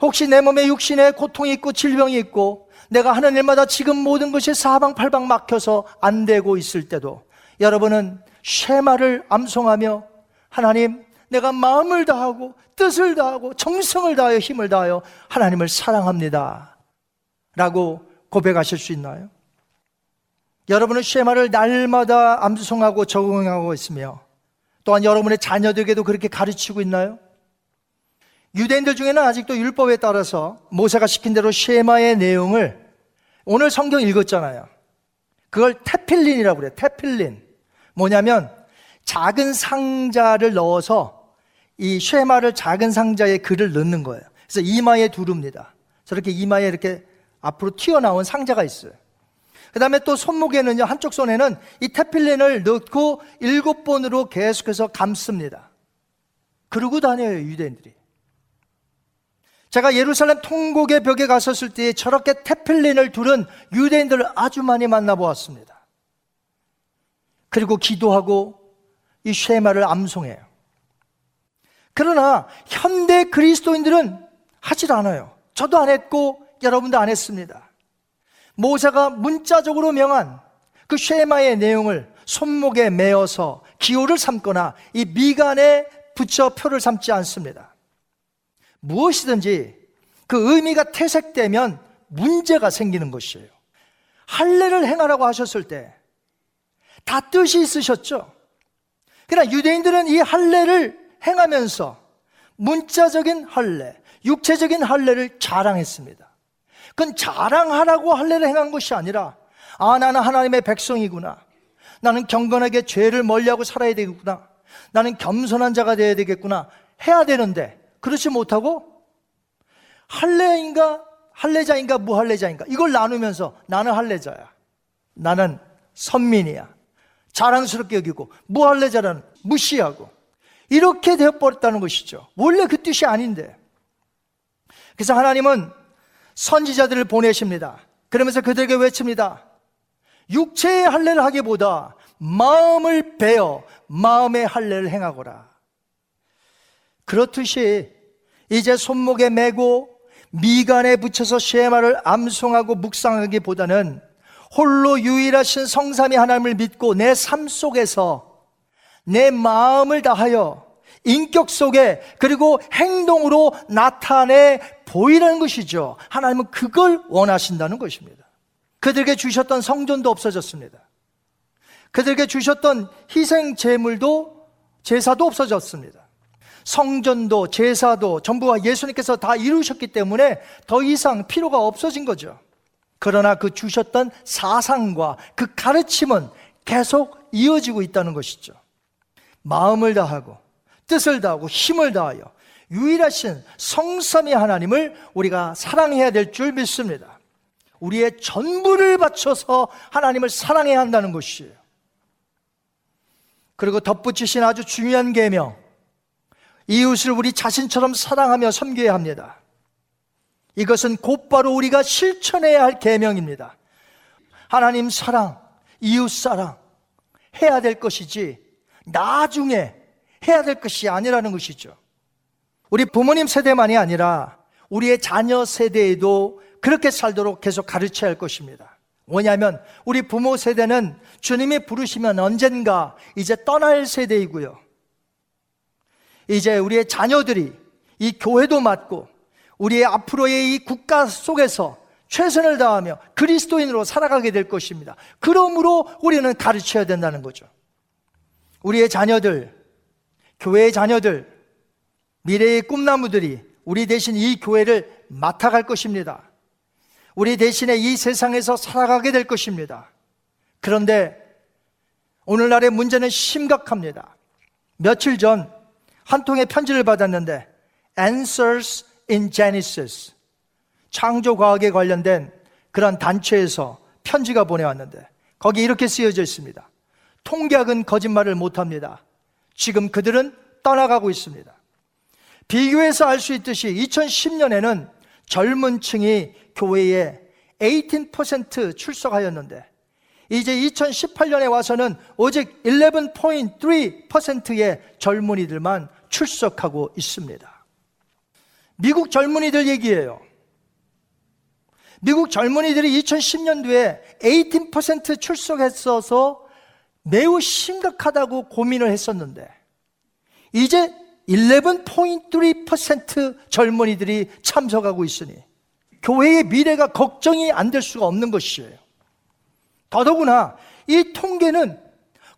혹시 내 몸에 육신에 고통이 있고 질병이 있고 내가 하는 일마다 지금 모든 것이 사방팔방 막혀서 안 되고 있을 때도 여러분은 쉐마를 암송하며 하나님 내가 마음을 다하고 뜻을 다하고 정성을 다하여 힘을 다하여 하나님을 사랑합니다. 라고 고백하실 수 있나요? 여러분은 쉐마를 날마다 암송하고 적응하고 있으며 또한 여러분의 자녀들에게도 그렇게 가르치고 있나요? 유대인들 중에는 아직도 율법에 따라서 모세가 시킨 대로 쉐마의 내용을 오늘 성경 읽었잖아요. 그걸 테필린이라고 그래요. 테필린. 뭐냐면 작은 상자를 넣어서 이 쉐마를 작은 상자에 글을 넣는 거예요. 그래서 이마에 두릅니다. 저렇게 이마에 이렇게 앞으로 튀어나온 상자가 있어요. 그 다음에 또 손목에는요, 한쪽 손에는 이 테필린을 넣고 일곱 번으로 계속해서 감습니다. 그러고 다녀요, 유대인들이. 제가 예루살렘 통곡의 벽에 갔었을 때 저렇게 테필린을 두른 유대인들을 아주 많이 만나보았습니다. 그리고 기도하고 이 쉐마를 암송해요. 그러나 현대 그리스도인들은 하질 않아요. 저도 안 했고 여러분도 안 했습니다. 모세가 문자적으로 명한 그 쉐마의 내용을 손목에 메어서 기호를 삼거나 이 미간에 붙여 표를 삼지 않습니다. 무엇이든지 그 의미가 퇴색되면 문제가 생기는 것이에요. 할례를 행하라고 하셨을 때 다 뜻이 있으셨죠. 그러나 유대인들은 이 할례를 행하면서 문자적인 할례, 육체적인 할례를 자랑했습니다. 그건 자랑하라고 할례를 행한 것이 아니라 아 나는 하나님의 백성이구나. 나는 경건하게 죄를 멀리하고 살아야 되겠구나. 나는 겸손한 자가 되어야 되겠구나. 해야 되는데 그렇지 못하고 할례인가 할례자인가 무할례자인가 이걸 나누면서 나는 할례자야. 나는 선민이야. 자랑스럽게 여기고 무할례자라는 무시하고 이렇게 되어버렸다는 것이죠. 원래 그 뜻이 아닌데. 그래서 하나님은 선지자들을 보내십니다. 그러면서 그들에게 외칩니다. 육체의 할례를 하기보다 마음을 베어 마음의 할례를 행하거라. 그렇듯이 이제 손목에 메고 미간에 붙여서 쉐마를 암송하고 묵상하기보다는 홀로 유일하신 성삼위 하나님을 믿고 내 삶 속에서 내 마음을 다하여 인격 속에 그리고 행동으로 나타내 보이라는 것이죠. 하나님은 그걸 원하신다는 것입니다. 그들에게 주셨던 성전도 없어졌습니다. 그들에게 주셨던 희생 제물도 제사도 없어졌습니다. 성전도 제사도 전부가 예수님께서 다 이루셨기 때문에 더 이상 필요가 없어진 거죠. 그러나 그 주셨던 사상과 그 가르침은 계속 이어지고 있다는 것이죠. 마음을 다하고 뜻을 다하고 힘을 다하여 유일하신 성삼위 하나님을 우리가 사랑해야 될 줄 믿습니다. 우리의 전부를 바쳐서 하나님을 사랑해야 한다는 것이에요. 그리고 덧붙이신 아주 중요한 계명 이웃을 우리 자신처럼 사랑하며 섬겨야 합니다. 이것은 곧바로 우리가 실천해야 할 계명입니다. 하나님 사랑, 이웃 사랑 해야 될 것이지 나중에 해야 될 것이 아니라는 것이죠. 우리 부모님 세대만이 아니라 우리의 자녀 세대에도 그렇게 살도록 계속 가르쳐야 할 것입니다. 뭐냐면 우리 부모 세대는 주님이 부르시면 언젠가 이제 떠날 세대이고요. 이제 우리의 자녀들이 이 교회도 맡고 우리의 앞으로의 이 국가 속에서 최선을 다하며 그리스도인으로 살아가게 될 것입니다. 그러므로 우리는 가르쳐야 된다는 거죠. 우리의 자녀들, 교회의 자녀들, 미래의 꿈나무들이 우리 대신 이 교회를 맡아갈 것입니다. 우리 대신에 이 세상에서 살아가게 될 것입니다. 그런데 오늘날의 문제는 심각합니다. 며칠 전 한 통의 편지를 받았는데 Answers in Genesis 창조 과학에 관련된 그런 단체에서 편지가 보내왔는데 거기 이렇게 쓰여져 있습니다. 통계학은 거짓말을 못합니다. 지금 그들은 떠나가고 있습니다. 비교해서 알 수 있듯이 2010년에는 젊은 층이 교회에 18% 출석하였는데 이제 2018년에 와서는 오직 11.3%의 젊은이들만 출석하고 있습니다. 미국 젊은이들 얘기예요. 미국 젊은이들이 2010년도에 18% 출석했어서 매우 심각하다고 고민을 했었는데 이제 11.3% 젊은이들이 참석하고 있으니 교회의 미래가 걱정이 안 될 수가 없는 것이에요. 더더구나 이 통계는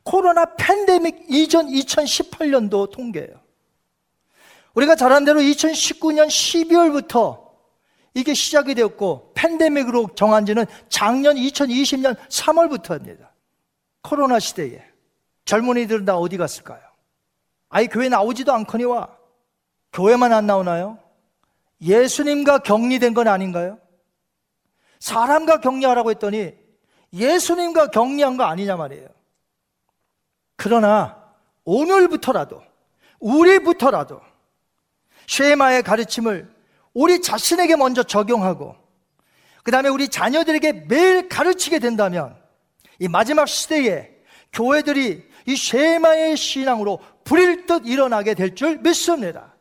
코로나 팬데믹 이전 2018년도 통계예요. 우리가 잘 아는 대로 2019년 12월부터 이게 시작이 되었고 팬데믹으로 정한 지는 작년 2020년 3월부터입니다. 코로나 시대에 젊은이들은 다 어디 갔을까요? 아이 교회 나오지도 않거니와 교회만 안 나오나요? 예수님과 격리된 건 아닌가요? 사람과 격리하라고 했더니 예수님과 격리한 거 아니냐 말이에요. 그러나 오늘부터라도 우리부터라도 쉐마의 가르침을 우리 자신에게 먼저 적용하고 그 다음에 우리 자녀들에게 매일 가르치게 된다면 이 마지막 시대에 교회들이 이 쉐마의 신앙으로 불일 듯 일어나게 될 줄 믿습니다.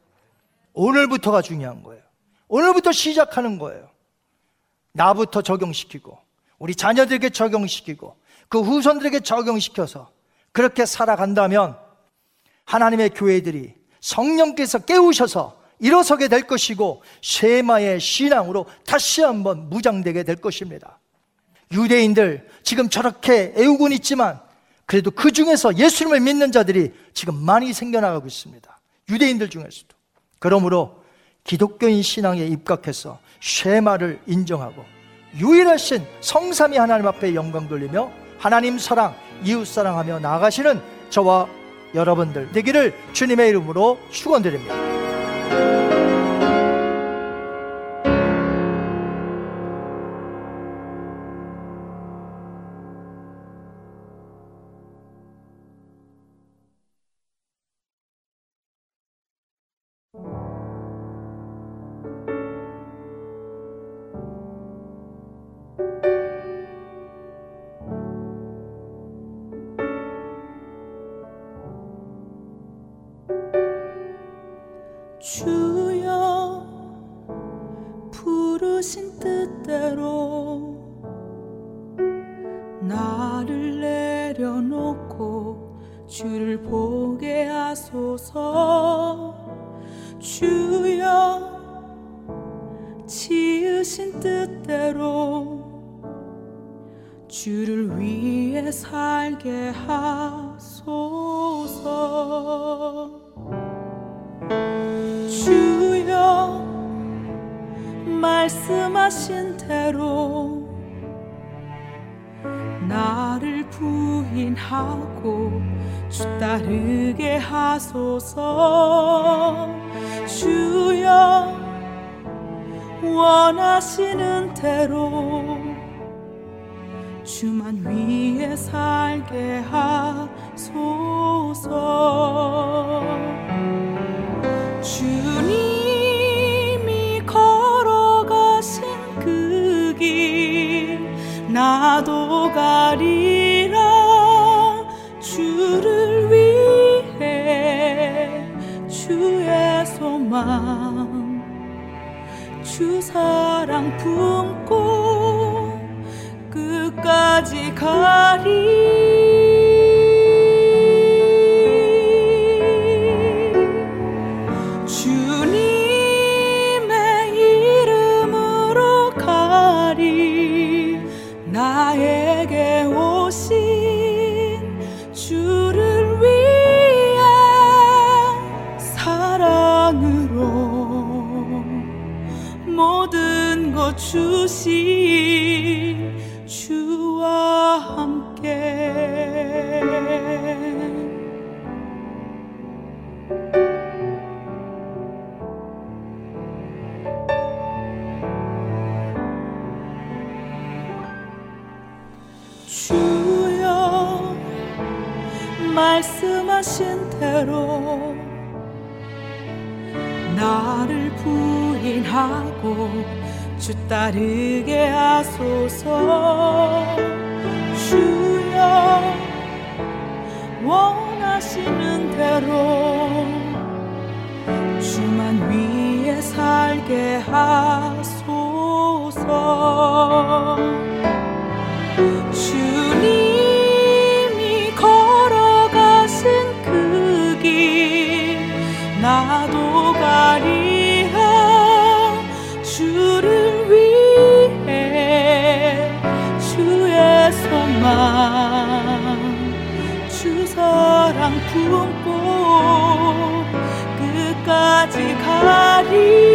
오늘부터가 중요한 거예요. 오늘부터 시작하는 거예요. 나부터 적용시키고 우리 자녀들에게 적용시키고 그 후손들에게 적용시켜서 그렇게 살아간다면 하나님의 교회들이 성령께서 깨우셔서 일어서게 될 것이고 쉐마의 신앙으로 다시 한번 무장되게 될 것입니다. 유대인들 지금 저렇게 애우곤 있지만 그래도 그 중에서 예수님을 믿는 자들이 지금 많이 생겨나가고 있습니다. 유대인들 중에서도. 그러므로 기독교인 신앙에 입각해서 쉐마를 인정하고 유일하신 성삼위 하나님 앞에 영광 돌리며 하나님 사랑, 이웃 사랑하며 나아가시는 저와 여러분들 되기를 주님의 이름으로 축원드립니다. 대로 나를 내려놓고 주를 보게 하소서. 주여 지으신 뜻대로 주를 위해 살게 하소서 말씀하신 대로 나를 부인하고 주 따르게 하소서. 주여 원하시는 대로 주만 위해 살게 하소서. 주님 길 나도 가리라. 주를 위해 주의 소망. 주 사랑 품고 끝까지 가리 주신 주와 함께. 주여 말씀하신 대로 나를 부인하고 주 따르게 하소서. 주여 원하시는 대로 주만 위에 살게 하소서 품고 끝까지 가리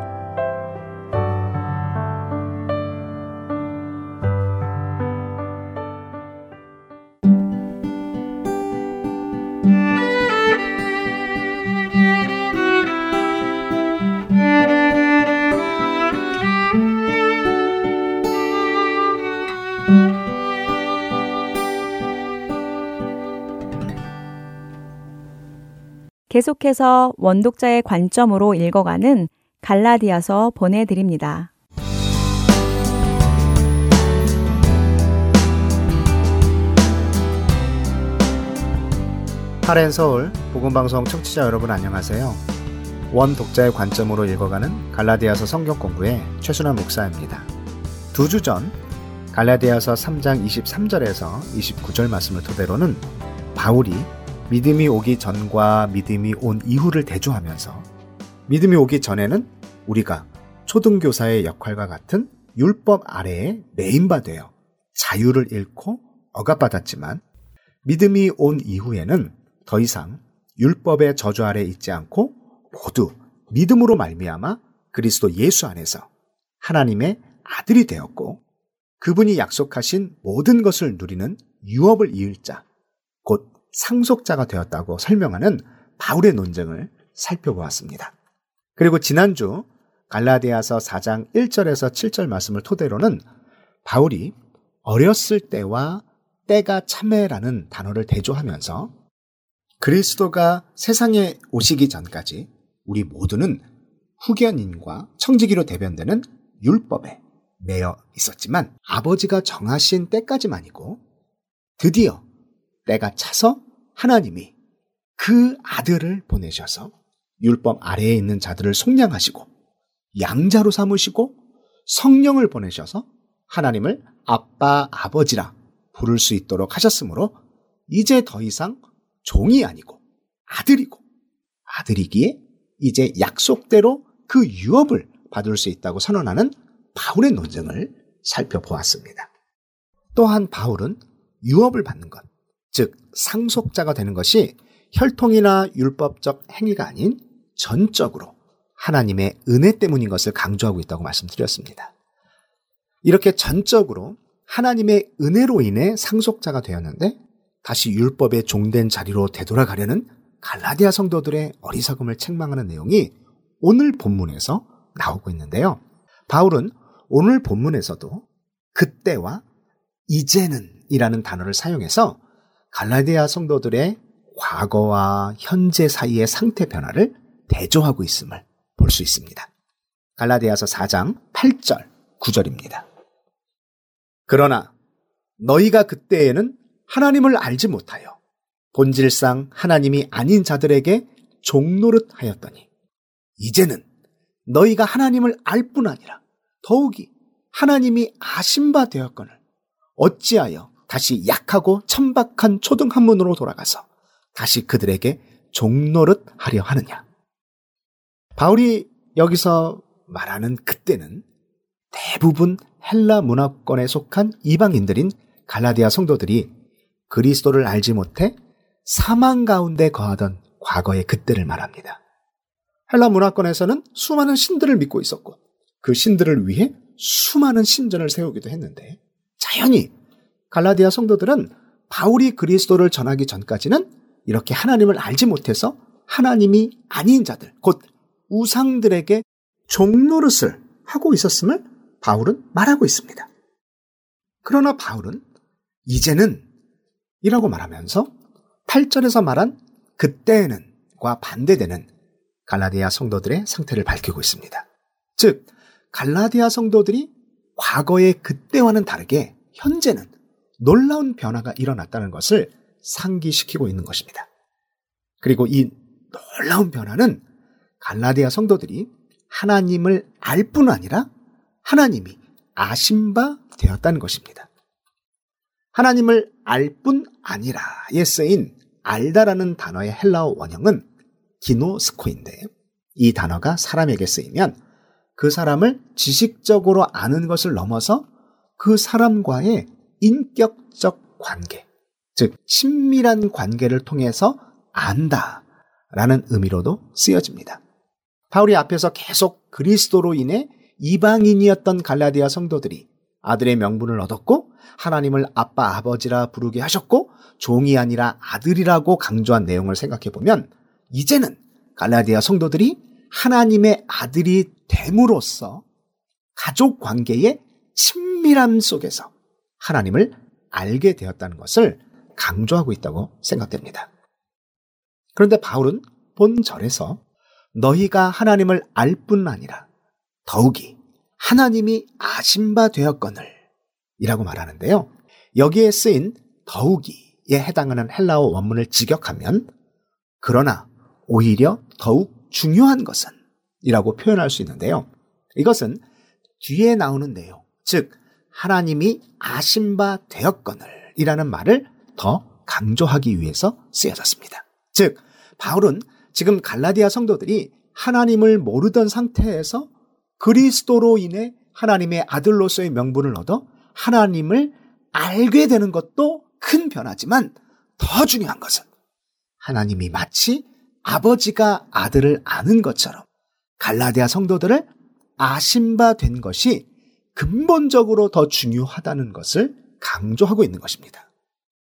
계속해서 원독자의 관점으로 읽어가는 갈라디아서 보내드립니다. 하렌 서울 복음방송 청취자 여러분 안녕하세요. 원 독자의 관점으로 읽어가는 갈라디아서 성경 공부의 최순환 목사입니다. 두 주 전 갈라디아서 3장 23절에서 29절 말씀을 토대로는 바울이 믿음이 오기 전과 믿음이 온 이후를 대조하면서 믿음이 오기 전에는 우리가 초등교사의 역할과 같은 율법 아래에 매인바되어 자유를 잃고 억압받았지만 믿음이 온 이후에는 더 이상 율법의 저주 아래 있지 않고 모두 믿음으로 말미암아 그리스도 예수 안에서 하나님의 아들이 되었고 그분이 약속하신 모든 것을 누리는 유업을 이을 자, 곧 상속자가 되었다고 설명하는 바울의 논쟁을 살펴보았습니다. 그리고 지난주 갈라디아서 4장 1절에서 7절 말씀을 토대로는 바울이 어렸을 때와 때가 참회라는 단어를 대조하면서 그리스도가 세상에 오시기 전까지 우리 모두는 후견인과 청지기로 대변되는 율법에 매여 있었지만 아버지가 정하신 때까지만이고 드디어 때가 차서 하나님이 그 아들을 보내셔서 율법 아래에 있는 자들을 속량하시고 양자로 삼으시고 성령을 보내셔서 하나님을 아빠, 아버지라 부를 수 있도록 하셨으므로 이제 더 이상 종이 아니고 아들이고 아들이기에 이제 약속대로 그 유업을 받을 수 있다고 선언하는 바울의 논증을 살펴보았습니다. 또한 바울은 유업을 받는 것, 즉 상속자가 되는 것이 혈통이나 율법적 행위가 아닌 전적으로 하나님의 은혜 때문인 것을 강조하고 있다고 말씀드렸습니다. 이렇게 전적으로 하나님의 은혜로 인해 상속자가 되었는데 다시 율법의 종된 자리로 되돌아가려는 갈라디아 성도들의 어리석음을 책망하는 내용이 오늘 본문에서 나오고 있는데요. 바울은 오늘 본문에서도 그때와 이제는 이라는 단어를 사용해서 갈라디아 성도들의 과거와 현재 사이의 상태 변화를 대조하고 있음을 볼 수 있습니다. 갈라디아서 4장 8절, 9절입니다. 그러나 너희가 그때에는 하나님을 알지 못하여 본질상 하나님이 아닌 자들에게 종노릇 하였더니 이제는 너희가 하나님을 알 뿐 아니라 더욱이 하나님이 아신 바 되었거늘 어찌하여 다시 약하고 천박한 초등학문으로 돌아가서 다시 그들에게 종노릇 하려 하느냐. 바울이 여기서 말하는 그때는 대부분 헬라 문화권에 속한 이방인들인 갈라디아 성도들이 그리스도를 알지 못해 사망 가운데 거하던 과거의 그때를 말합니다. 헬라 문화권에서는 수많은 신들을 믿고 있었고 그 신들을 위해 수많은 신전을 세우기도 했는데 자연히 갈라디아 성도들은 바울이 그리스도를 전하기 전까지는 이렇게 하나님을 알지 못해서 하나님이 아닌 자들, 곧 우상들에게 종노릇을 하고 있었음을 바울은 말하고 있습니다. 그러나 바울은 이제는 이라고 말하면서 8절에서 말한 그때는과 반대되는 갈라디아 성도들의 상태를 밝히고 있습니다. 즉, 갈라디아 성도들이 과거의 그때와는 다르게 현재는 놀라운 변화가 일어났다는 것을 상기시키고 있는 것입니다. 그리고 이 놀라운 변화는 갈라디아 성도들이 하나님을 알 뿐 아니라 하나님이 아신 바 되었다는 것입니다. 하나님을 알 뿐 아니라에 쓰인 알다라는 단어의 헬라어 원형은 기노스코인데 이 단어가 사람에게 쓰이면 그 사람을 지식적으로 아는 것을 넘어서 그 사람과의 인격적 관계, 즉 친밀한 관계를 통해서 안다라는 의미로도 쓰여집니다. 바울이 앞에서 계속 그리스도로 인해 이방인이었던 갈라디아 성도들이 아들의 명분을 얻었고 하나님을 아빠 아버지라 부르게 하셨고 종이 아니라 아들이라고 강조한 내용을 생각해 보면 이제는 갈라디아 성도들이 하나님의 아들이 됨으로써 가족 관계의 친밀함 속에서 하나님을 알게 되었다는 것을 강조하고 있다고 생각됩니다. 그런데 바울은 본절에서 너희가 하나님을 알 뿐 아니라 더욱이 하나님이 아신 바 되었거늘 이라고 말하는데요. 여기에 쓰인 더욱이에 해당하는 헬라어 원문을 직역하면 그러나 오히려 더욱 중요한 것은 이라고 표현할 수 있는데요. 이것은 뒤에 나오는 내용, 즉 하나님이 아신 바 되었거늘 이라는 말을 더 강조하기 위해서 쓰여졌습니다. 즉 바울은 지금 갈라디아 성도들이 하나님을 모르던 상태에서 그리스도로 인해 하나님의 아들로서의 명분을 얻어 하나님을 알게 되는 것도 큰 변화지만 더 중요한 것은 하나님이 마치 아버지가 아들을 아는 것처럼 갈라디아 성도들을 아신 바된 것이 근본적으로 더 중요하다는 것을 강조하고 있는 것입니다.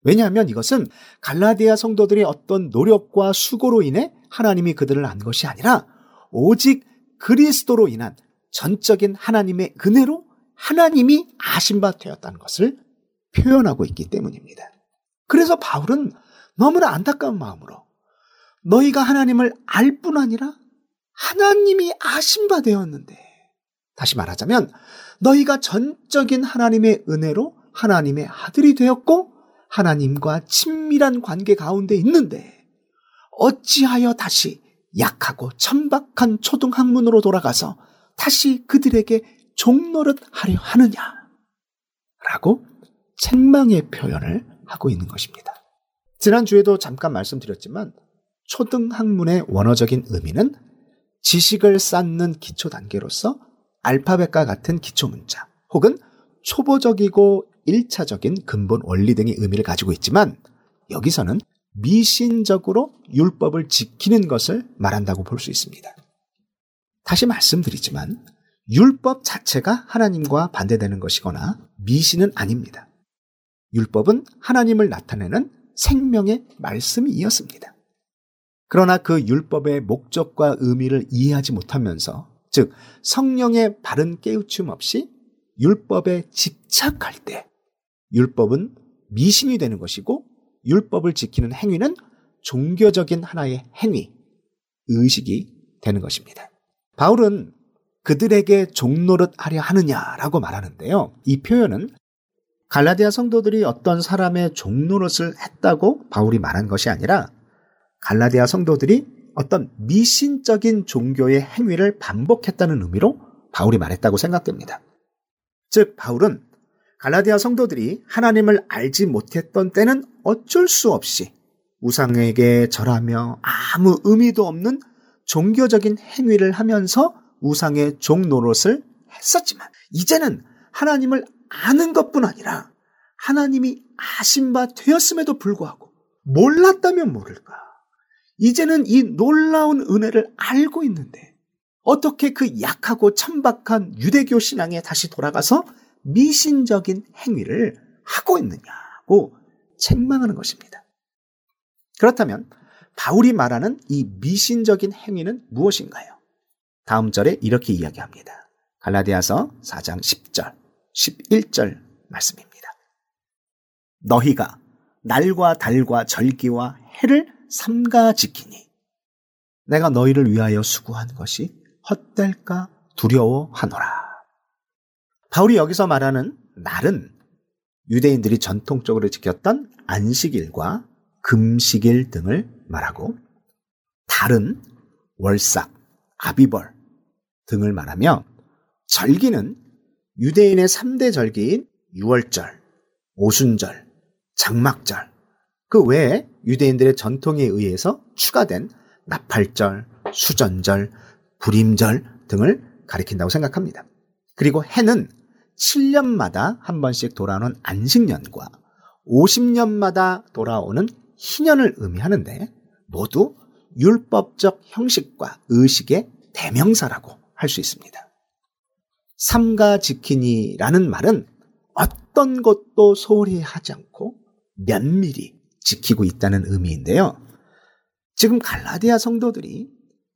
왜냐하면 이것은 갈라디아 성도들의 어떤 노력과 수고로 인해 하나님이 그들을 안 것이 아니라 오직 그리스도로 인한 전적인 하나님의 은혜로 하나님이 아신 바 되었다는 것을 표현하고 있기 때문입니다. 그래서 바울은 너무나 안타까운 마음으로 너희가 하나님을 알 뿐 아니라 하나님이 아신 바 되었는데 다시 말하자면 너희가 전적인 하나님의 은혜로 하나님의 아들이 되었고 하나님과 친밀한 관계 가운데 있는데 어찌하여 다시 약하고 천박한 초등학문으로 돌아가서 다시 그들에게 종노릇 하려 하느냐? 라고 책망의 표현을 하고 있는 것입니다. 지난주에도 잠깐 말씀드렸지만 초등학문의 원어적인 의미는 지식을 쌓는 기초 단계로서 알파벳과 같은 기초 문자 혹은 초보적이고 1차적인 근본 원리 등의 의미를 가지고 있지만 여기서는 미신적으로 율법을 지키는 것을 말한다고 볼 수 있습니다. 다시 말씀드리지만 율법 자체가 하나님과 반대되는 것이거나 미신은 아닙니다. 율법은 하나님을 나타내는 생명의 말씀이었습니다. 그러나 그 율법의 목적과 의미를 이해하지 못하면서 즉 성령의 바른 깨우침 없이 율법에 집착할 때 율법은 미신이 되는 것이고 율법을 지키는 행위는 종교적인 하나의 행위, 의식이 되는 것입니다. 바울은 그들에게 종노릇 하려 하느냐라고 말하는데요. 이 표현은 갈라디아 성도들이 어떤 사람의 종노릇을 했다고 바울이 말한 것이 아니라 갈라디아 성도들이 어떤 미신적인 종교의 행위를 반복했다는 의미로 바울이 말했다고 생각됩니다. 즉, 바울은 갈라디아 성도들이 하나님을 알지 못했던 때는 어쩔 수 없이 우상에게 절하며 아무 의미도 없는 종교적인 행위를 하면서 우상의 종 노릇을 했었지만 이제는 하나님을 아는 것뿐 아니라 하나님이 아신 바 되었음에도 불구하고 몰랐다면 모를까. 이제는 이 놀라운 은혜를 알고 있는데 어떻게 그 약하고 천박한 유대교 신앙에 다시 돌아가서 미신적인 행위를 하고 있느냐고 책망하는 것입니다. 그렇다면 바울이 말하는 이 미신적인 행위는 무엇인가요? 다음 절에 이렇게 이야기합니다. 갈라디아서 4장 10절, 11절 말씀입니다. 너희가 날과 달과 절기와 해를 삼가 지키니 내가 너희를 위하여 수고한 것이 헛될까 두려워하노라. 바울이 여기서 말하는 날은 유대인들이 전통적으로 지켰던 안식일과 금식일 등을 말하고 달은 월삭, 아비벌 등을 말하며 절기는 유대인의 3대 절기인 유월절, 오순절, 장막절, 그 외에 유대인들의 전통에 의해서 추가된 나팔절, 수전절, 불임절 등을 가리킨다고 생각합니다. 그리고 해는 7년마다 한 번씩 돌아오는 안식년과 50년마다 돌아오는 희년을 의미하는데 모두 율법적 형식과 의식의 대명사라고 할 수 있습니다. 삼가 지키니라는 말은 어떤 것도 소홀히 하지 않고 면밀히 지키고 있다는 의미인데요. 지금 갈라디아 성도들이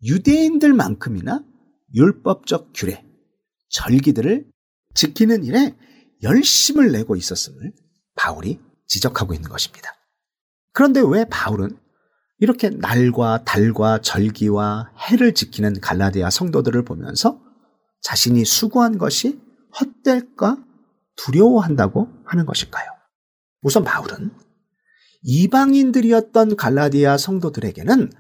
유대인들만큼이나 율법적 규례, 절기들을 지키는 일에 열심을 내고 있었음을 바울이 지적하고 있는 것입니다. 그런데 왜 바울은 이렇게 날과 달과 절기와 해를 지키는 갈라디아 성도들을 보면서 자신이 수고한 것이 헛될까 두려워한다고 하는 것일까요? 우선 바울은 이방인들이었던 갈라디아 성도들에게는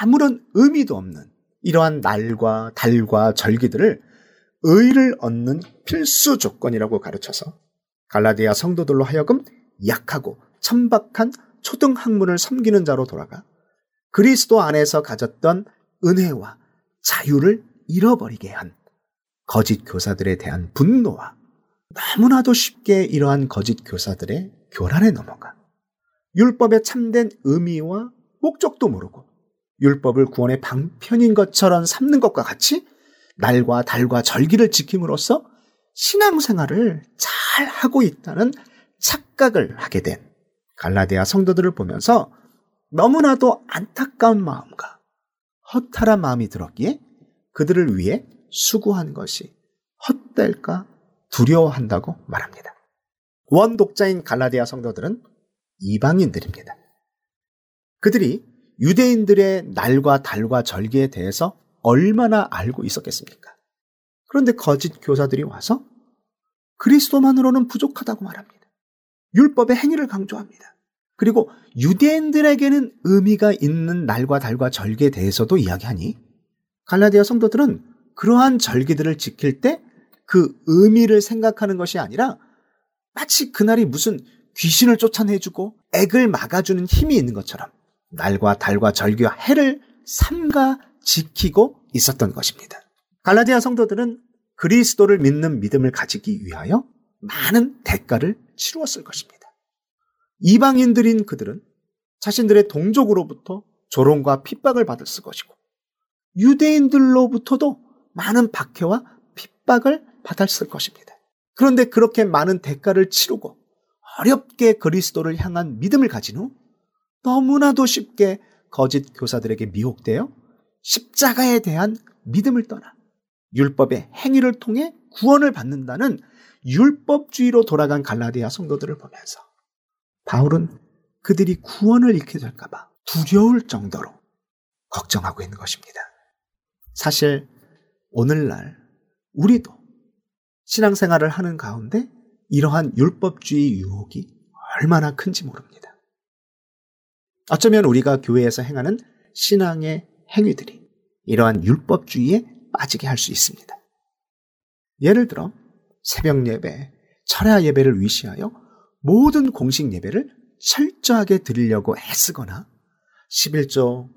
아무런 의미도 없는 이러한 날과 달과 절기들을 의를 얻는 필수 조건이라고 가르쳐서 갈라디아 성도들로 하여금 약하고 천박한 초등학문을 섬기는 자로 돌아가 그리스도 안에서 가졌던 은혜와 자유를 잃어버리게 한 거짓 교사들에 대한 분노와 너무나도 쉽게 이러한 거짓 교사들의 교란에 넘어가 율법의 참된 의미와 목적도 모르고 율법을 구원의 방편인 것처럼 삼는 것과 같이 날과 달과 절기를 지킴으로써 신앙생활을 잘 하고 있다는 착각을 하게 된 갈라디아 성도들을 보면서 너무나도 안타까운 마음과 허탈한 마음이 들었기에 그들을 위해 수고한 것이 헛될까 두려워한다고 말합니다. 원독자인 갈라디아 성도들은 이방인들입니다. 그들이 유대인들의 날과 달과 절기에 대해서 얼마나 알고 있었겠습니까? 그런데 거짓 교사들이 와서 그리스도만으로는 부족하다고 말합니다. 율법의 행위를 강조합니다. 그리고 유대인들에게는 의미가 있는 날과 달과 절기에 대해서도 이야기하니 갈라디아 성도들은 그러한 절기들을 지킬 때 그 의미를 생각하는 것이 아니라 마치 그날이 무슨 귀신을 쫓아내주고 액을 막아주는 힘이 있는 것처럼 날과 달과 절기와 해를 삼가 지키고 있었던 것입니다. 갈라디아 성도들은 그리스도를 믿는 믿음을 가지기 위하여 많은 대가를 치루었을 것입니다. 이방인들인 그들은 자신들의 동족으로부터 조롱과 핍박을 받았을 것이고 유대인들로부터도 많은 박해와 핍박을 받았을 것입니다. 그런데 그렇게 많은 대가를 치르고 어렵게 그리스도를 향한 믿음을 가진 후 너무나도 쉽게 거짓 교사들에게 미혹되어 십자가에 대한 믿음을 떠나 율법의 행위를 통해 구원을 받는다는 율법주의로 돌아간 갈라디아 성도들을 보면서 바울은 그들이 구원을 잃게 될까봐 두려울 정도로 걱정하고 있는 것입니다. 사실 오늘날 우리도 신앙생활을 하는 가운데 이러한 율법주의 유혹이 얼마나 큰지 모릅니다. 어쩌면 우리가 교회에서 행하는 신앙의 행위들이 이러한 율법주의에 빠지게 할 수 있습니다. 예를 들어 새벽 예배, 철야 예배를 위시하여 모든 공식 예배를 철저하게 드리려고 애쓰거나 11조,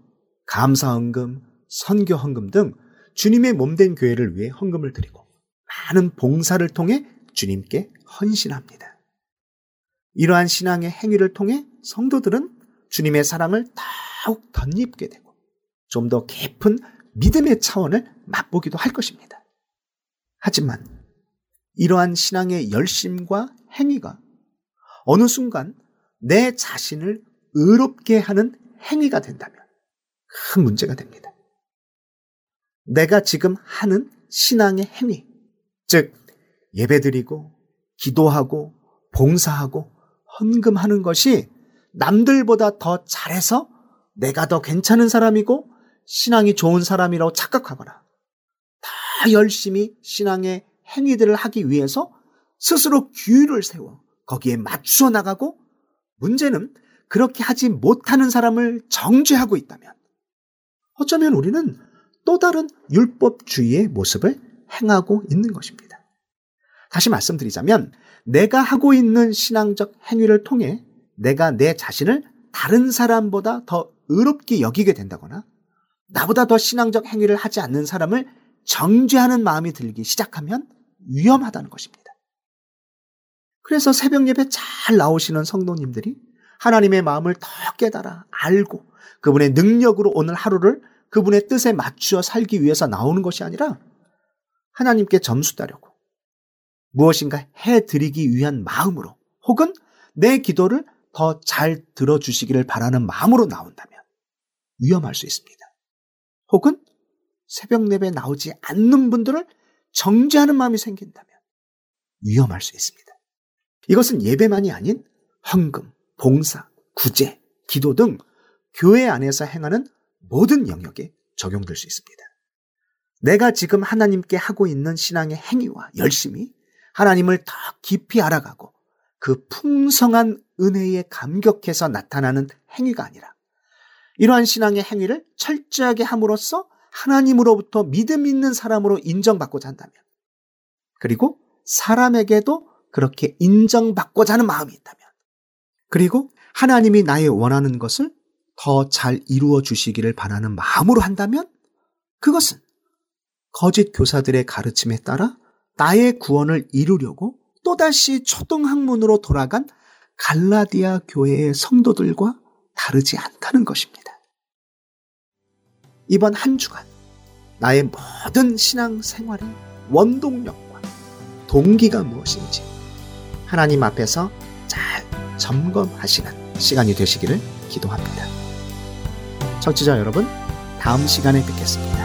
감사 헌금, 선교 헌금 등 주님의 몸된 교회를 위해 헌금을 드리고 많은 봉사를 통해 주님께 헌신합니다. 이러한 신앙의 행위를 통해 성도들은 주님의 사랑을 더욱 덧입게 되고 좀 더 깊은 믿음의 차원을 맛보기도 할 것입니다. 하지만 이러한 신앙의 열심과 행위가 어느 순간 내 자신을 의롭게 하는 행위가 된다면 큰 문제가 됩니다. 내가 지금 하는 신앙의 행위, 즉 예배드리고 기도하고 봉사하고 헌금하는 것이 남들보다 더 잘해서 내가 더 괜찮은 사람이고 신앙이 좋은 사람이라고 착각하거나 다 열심히 신앙의 행위들을 하기 위해서 스스로 규율을 세워 거기에 맞추어 나가고 문제는 그렇게 하지 못하는 사람을 정죄하고 있다면 어쩌면 우리는 또 다른 율법주의의 모습을 행하고 있는 것입니다. 다시 말씀드리자면 내가 하고 있는 신앙적 행위를 통해 내가 내 자신을 다른 사람보다 더 의롭게 여기게 된다거나 나보다 더 신앙적 행위를 하지 않는 사람을 정죄하는 마음이 들기 시작하면 위험하다는 것입니다. 그래서 새벽 예배 잘 나오시는 성도님들이 하나님의 마음을 더 깨달아 알고 그분의 능력으로 오늘 하루를 그분의 뜻에 맞추어 살기 위해서 나오는 것이 아니라 하나님께 점수 따려고 무엇인가 해드리기 위한 마음으로 혹은 내 기도를 더 잘 들어주시기를 바라는 마음으로 나온다면 위험할 수 있습니다. 혹은 새벽 예배 나오지 않는 분들을 정죄하는 마음이 생긴다면 위험할 수 있습니다. 이것은 예배만이 아닌 헌금, 봉사, 구제, 기도 등 교회 안에서 행하는 모든 영역에 적용될 수 있습니다. 내가 지금 하나님께 하고 있는 신앙의 행위와 열심히 하나님을 더 깊이 알아가고 그 풍성한 은혜에 감격해서 나타나는 행위가 아니라 이러한 신앙의 행위를 철저하게 함으로써 하나님으로부터 믿음 있는 사람으로 인정받고자 한다면 그리고 사람에게도 그렇게 인정받고자 하는 마음이 있다면 그리고 하나님이 나의 원하는 것을 더 잘 이루어 주시기를 바라는 마음으로 한다면 그것은 거짓 교사들의 가르침에 따라 나의 구원을 이루려고 또다시 초등학문으로 돌아간 갈라디아 교회의 성도들과 다르지 않다는 것입니다. 이번 한 주간 나의 모든 신앙 생활의 원동력과 동기가 무엇인지 하나님 앞에서 잘 점검하시는 시간이 되시기를 기도합니다. 청취자 여러분, 다음 시간에 뵙겠습니다.